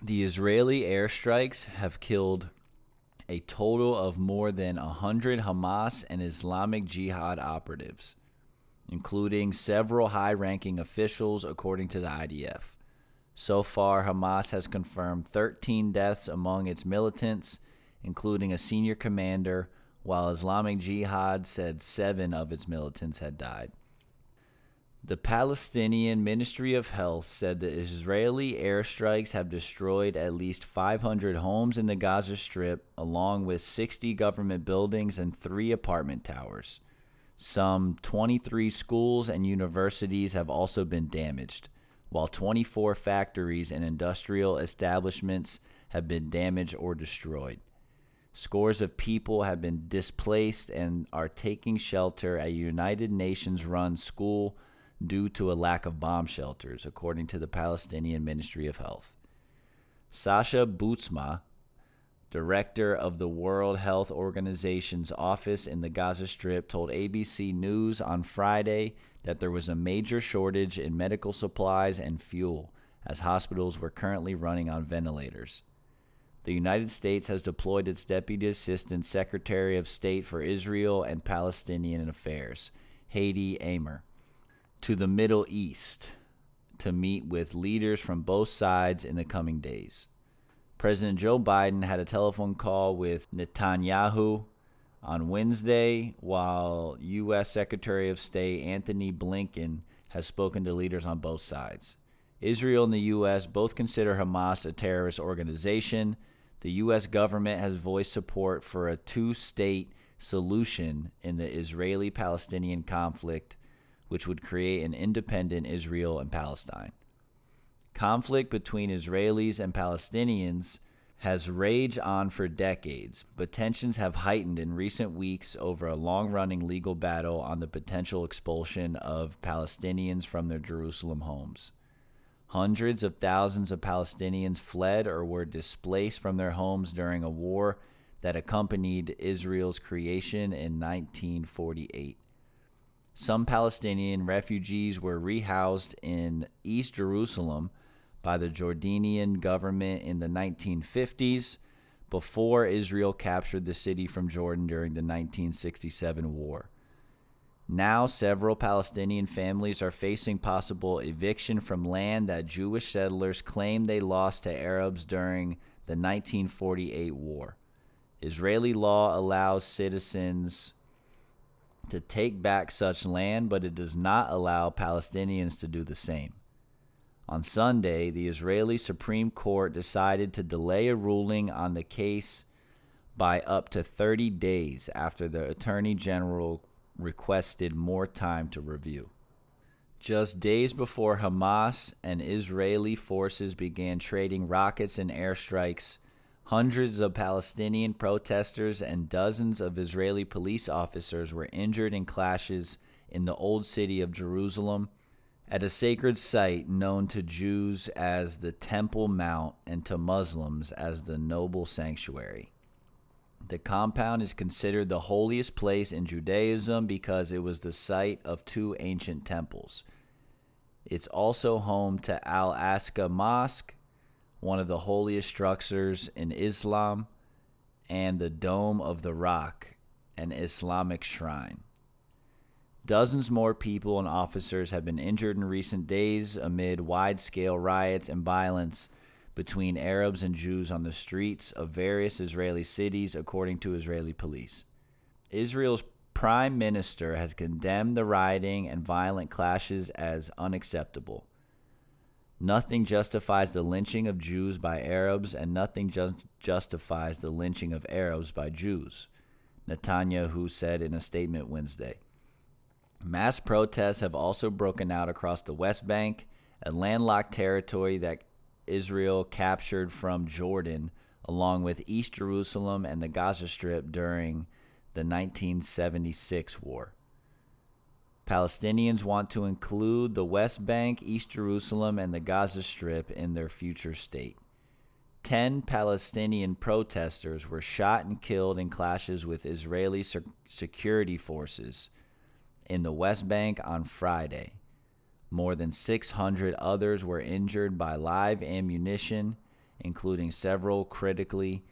The Israeli airstrikes have killed a total of more than 100 Hamas and Islamic Jihad operatives, including several high ranking officials, according to the IDF. So far, Hamas has confirmed 13 deaths among its militants, including a senior commander, while Islamic Jihad said seven of its militants had died. The Palestinian Ministry of Health said that Israeli airstrikes have destroyed at least 500 homes in the Gaza Strip, along with 60 government buildings and three apartment towers. Some 23 schools and universities have also been damaged, while 24 factories and industrial establishments have been damaged or destroyed. Scores of people have been displaced and are taking shelter at a United Nations run school due to a lack of bomb shelters, according to the Palestinian Ministry of Health. Sacha Bootsma, director of the World Health Organization's office in the Gaza Strip, told ABC News on Friday that there was a major shortage in medical supplies and fuel, as hospitals were currently running on ventilators. The United States has deployed its Deputy Assistant Secretary of State for Israel and Palestinian Affairs, Hady Amr, to the Middle East to meet with leaders from both sides in the coming days. President Joe Biden had a telephone call with Netanyahu on Wednesday, while U.S. Secretary of State Antony Blinken has spoken to leaders on both sides. Israel and the U.S. both consider Hamas a terrorist organization. The U.S. government has voiced support for a two state solution in the Israeli Palestinian conflict, which would create an independent Israel and Palestine. Conflict between Israelis and Palestinians has raged on for decades, but tensions have heightened in recent weeks over a long running legal battle on the potential expulsion of Palestinians from their Jerusalem homes. Hundreds of thousands of Palestinians fled or were displaced from their homes during a war that accompanied Israel's creation in 1948. Some Palestinian refugees were rehoused in East Jerusalem by the Jordanian government in the 1950s before Israel captured the city from Jordan during the 1967 war. Now, several Palestinian families are facing possible eviction from land that Jewish settlers claim they lost to Arabs during the 1948 war. Israeli law allows citizens to take back such land, but it does not allow Palestinians to do the same. On Sunday, the Israeli Supreme Court decided to delay a ruling on the case by up to 30 days after the Attorney General requested more time to review. Just days before Hamas and Israeli forces began trading rockets and airstrikes, hundreds of Palestinian protesters and dozens of Israeli police officers were injured in clashes in the old city of Jerusalem at a sacred site known to Jews as the Temple Mount and to Muslims as the Noble Sanctuary. The compound is considered the holiest place in Judaism because it was the site of two ancient temples. It's also home to Al Aqsa Mosque, one of the holiest structures in Islam, and the Dome of the Rock, an Islamic shrine. Dozens more people and officers have been injured in recent days amid wide scale riots and violence between Arabs and Jews on the streets of various Israeli cities, according to Israeli police. Israel's prime minister has condemned the rioting and violent clashes as unacceptable. Nothing justifies the lynching of Jews by Arabs, and nothing ju- justifies the lynching of Arabs by Jews, Netanyahu said in a statement Wednesday. Mass protests have also broken out across the West Bank, a landlocked territory that Israel captured from Jordan, along with East Jerusalem and the Gaza Strip during the 1976 war. Palestinians want to include the West Bank, East Jerusalem, and the Gaza Strip in their future state. Ten Palestinian protesters were shot and killed in clashes with Israeli security forces in the West Bank on Friday. More than 600 others were injured by live ammunition, including several critically,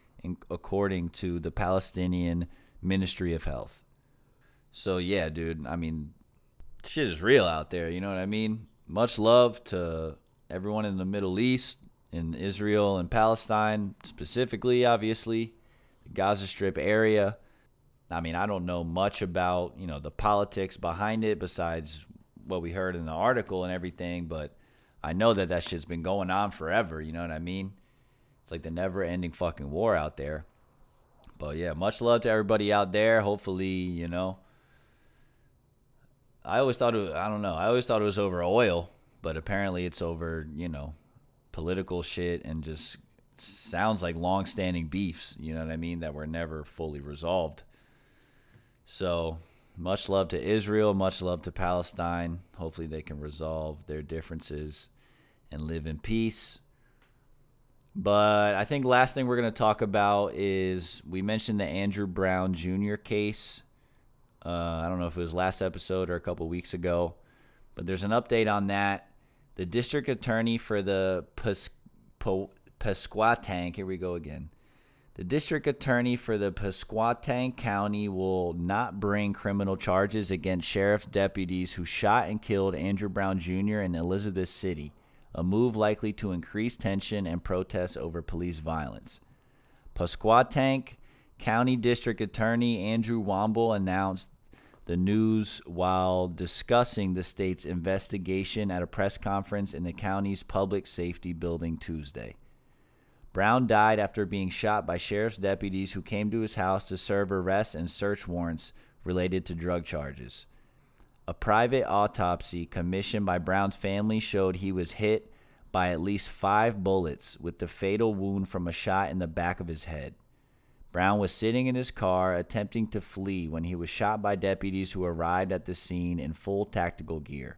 according to the Palestinian Ministry of Health. So, yeah, dude, I mean, shit is real out there, you know what I mean? Much love to everyone in the Middle East, in Israel and Palestine, specifically, obviously, the Gaza Strip area. I mean, I don't know much about, you know, the politics behind it besides what we heard in the article and everything, but I know that that shit's been going on forever. You know what I mean? It's like the never-ending fucking war out there. But yeah, much love to everybody out there. Hopefully, you know. I always thought it. I don't know. I always thought it was over oil, but apparently it's over. You know, political shit and just sounds like long-standing beefs. You know what I mean? That were never fully resolved. So much love to Israel. Much love to Palestine. Hopefully they can resolve their differences and live in peace. But I think last thing we're going to talk about is we mentioned the Andrew Brown Jr. case. Uh, I don't know if it was last episode or a couple weeks ago, but there's an update on that. The district attorney for the Pes- Pesquatang, here we go again. The district attorney for the Pesquatang County will not bring criminal charges against sheriff deputies who shot and killed Andrew Brown Jr. in Elizabeth City a move likely to increase tension and protests over police violence. Pasquotank County District Attorney Andrew Womble announced the news while discussing the state's investigation at a press conference in the county's public safety building Tuesday. Brown died after being shot by sheriff's deputies who came to his house to serve arrest and search warrants related to drug charges. A private autopsy commissioned by Brown's family showed he was hit by at least five bullets, with the fatal wound from a shot in the back of his head. Brown was sitting in his car attempting to flee when he was shot by deputies who arrived at the scene in full tactical gear.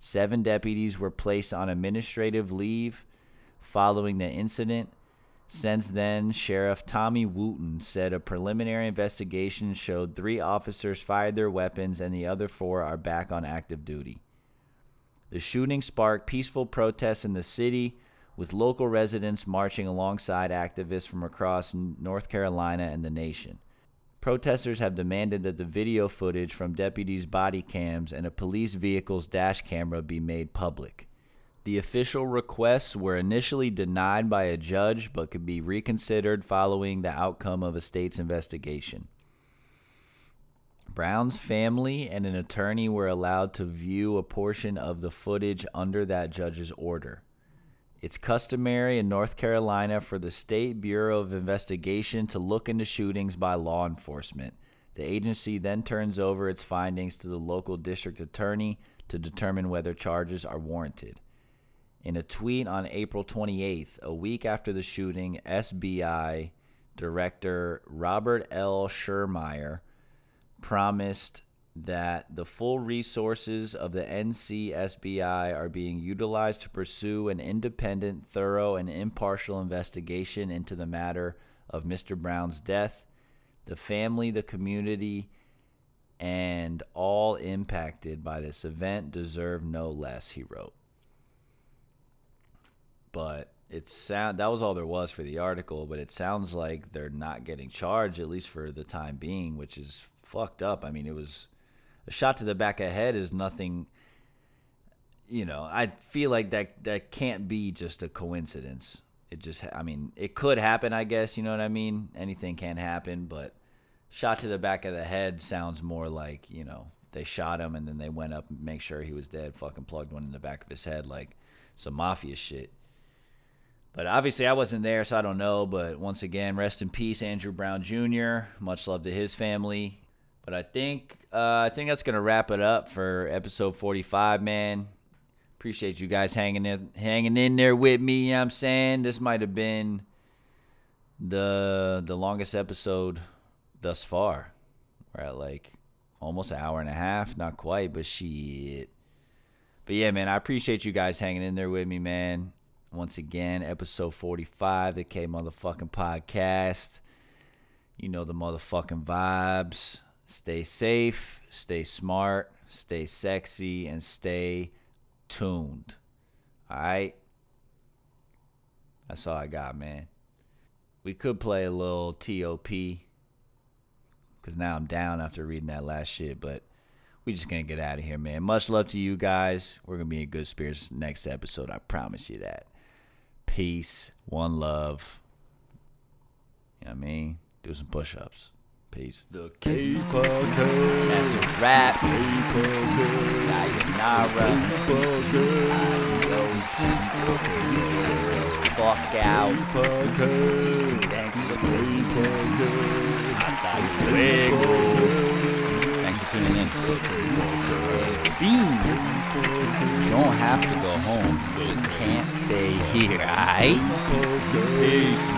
Seven deputies were placed on administrative leave following the incident. Since then, Sheriff Tommy Wooten said a preliminary investigation showed three officers fired their weapons and the other four are back on active duty. The shooting sparked peaceful protests in the city, with local residents marching alongside activists from across North Carolina and the nation. Protesters have demanded that the video footage from deputies' body cams and a police vehicle's dash camera be made public. The official requests were initially denied by a judge but could be reconsidered following the outcome of a state's investigation. Brown's family and an attorney were allowed to view a portion of the footage under that judge's order. It's customary in North Carolina for the State Bureau of Investigation to look into shootings by law enforcement. The agency then turns over its findings to the local district attorney to determine whether charges are warranted. In a tweet on April 28th, a week after the shooting, SBI Director Robert L. Schurmeier promised that the full resources of the NCSBI are being utilized to pursue an independent, thorough, and impartial investigation into the matter of Mr. Brown's death. The family, the community, and all impacted by this event deserve no less, he wrote. But it sound that was all there was for the article, but it sounds like they're not getting charged at least for the time being, which is fucked up. I mean, it was a shot to the back of the head is nothing you know, I feel like that that can't be just a coincidence. It just I mean, it could happen, I guess, you know what I mean? Anything can happen, but shot to the back of the head sounds more like, you know, they shot him and then they went up and make sure he was dead, fucking plugged one in the back of his head like some mafia shit. But obviously, I wasn't there, so I don't know. But once again, rest in peace, Andrew Brown Jr. Much love to his family. But I think uh, I think that's gonna wrap it up for episode 45, man. Appreciate you guys hanging in hanging in there with me. You know what I'm saying this might have been the the longest episode thus far. We're at like almost an hour and a half, not quite, but shit. But yeah, man, I appreciate you guys hanging in there with me, man. Once again, episode 45, the K motherfucking podcast. You know the motherfucking vibes. Stay safe, stay smart, stay sexy, and stay tuned. All right? That's all I got, man. We could play a little TOP because now I'm down after reading that last shit, but we just gonna get out of here, man. Much love to you guys. We're gonna be in good spirits next episode. I promise you that. Peace, one love. You know what I mean? Do some push ups. Peace. The K Podcast. That's a wrap. Sayonara. Fuck out. Thanks for listening. Podcast. Hasta luego. Tuning in. Fiend. You don't have to go home. You just can't stay here? Peace.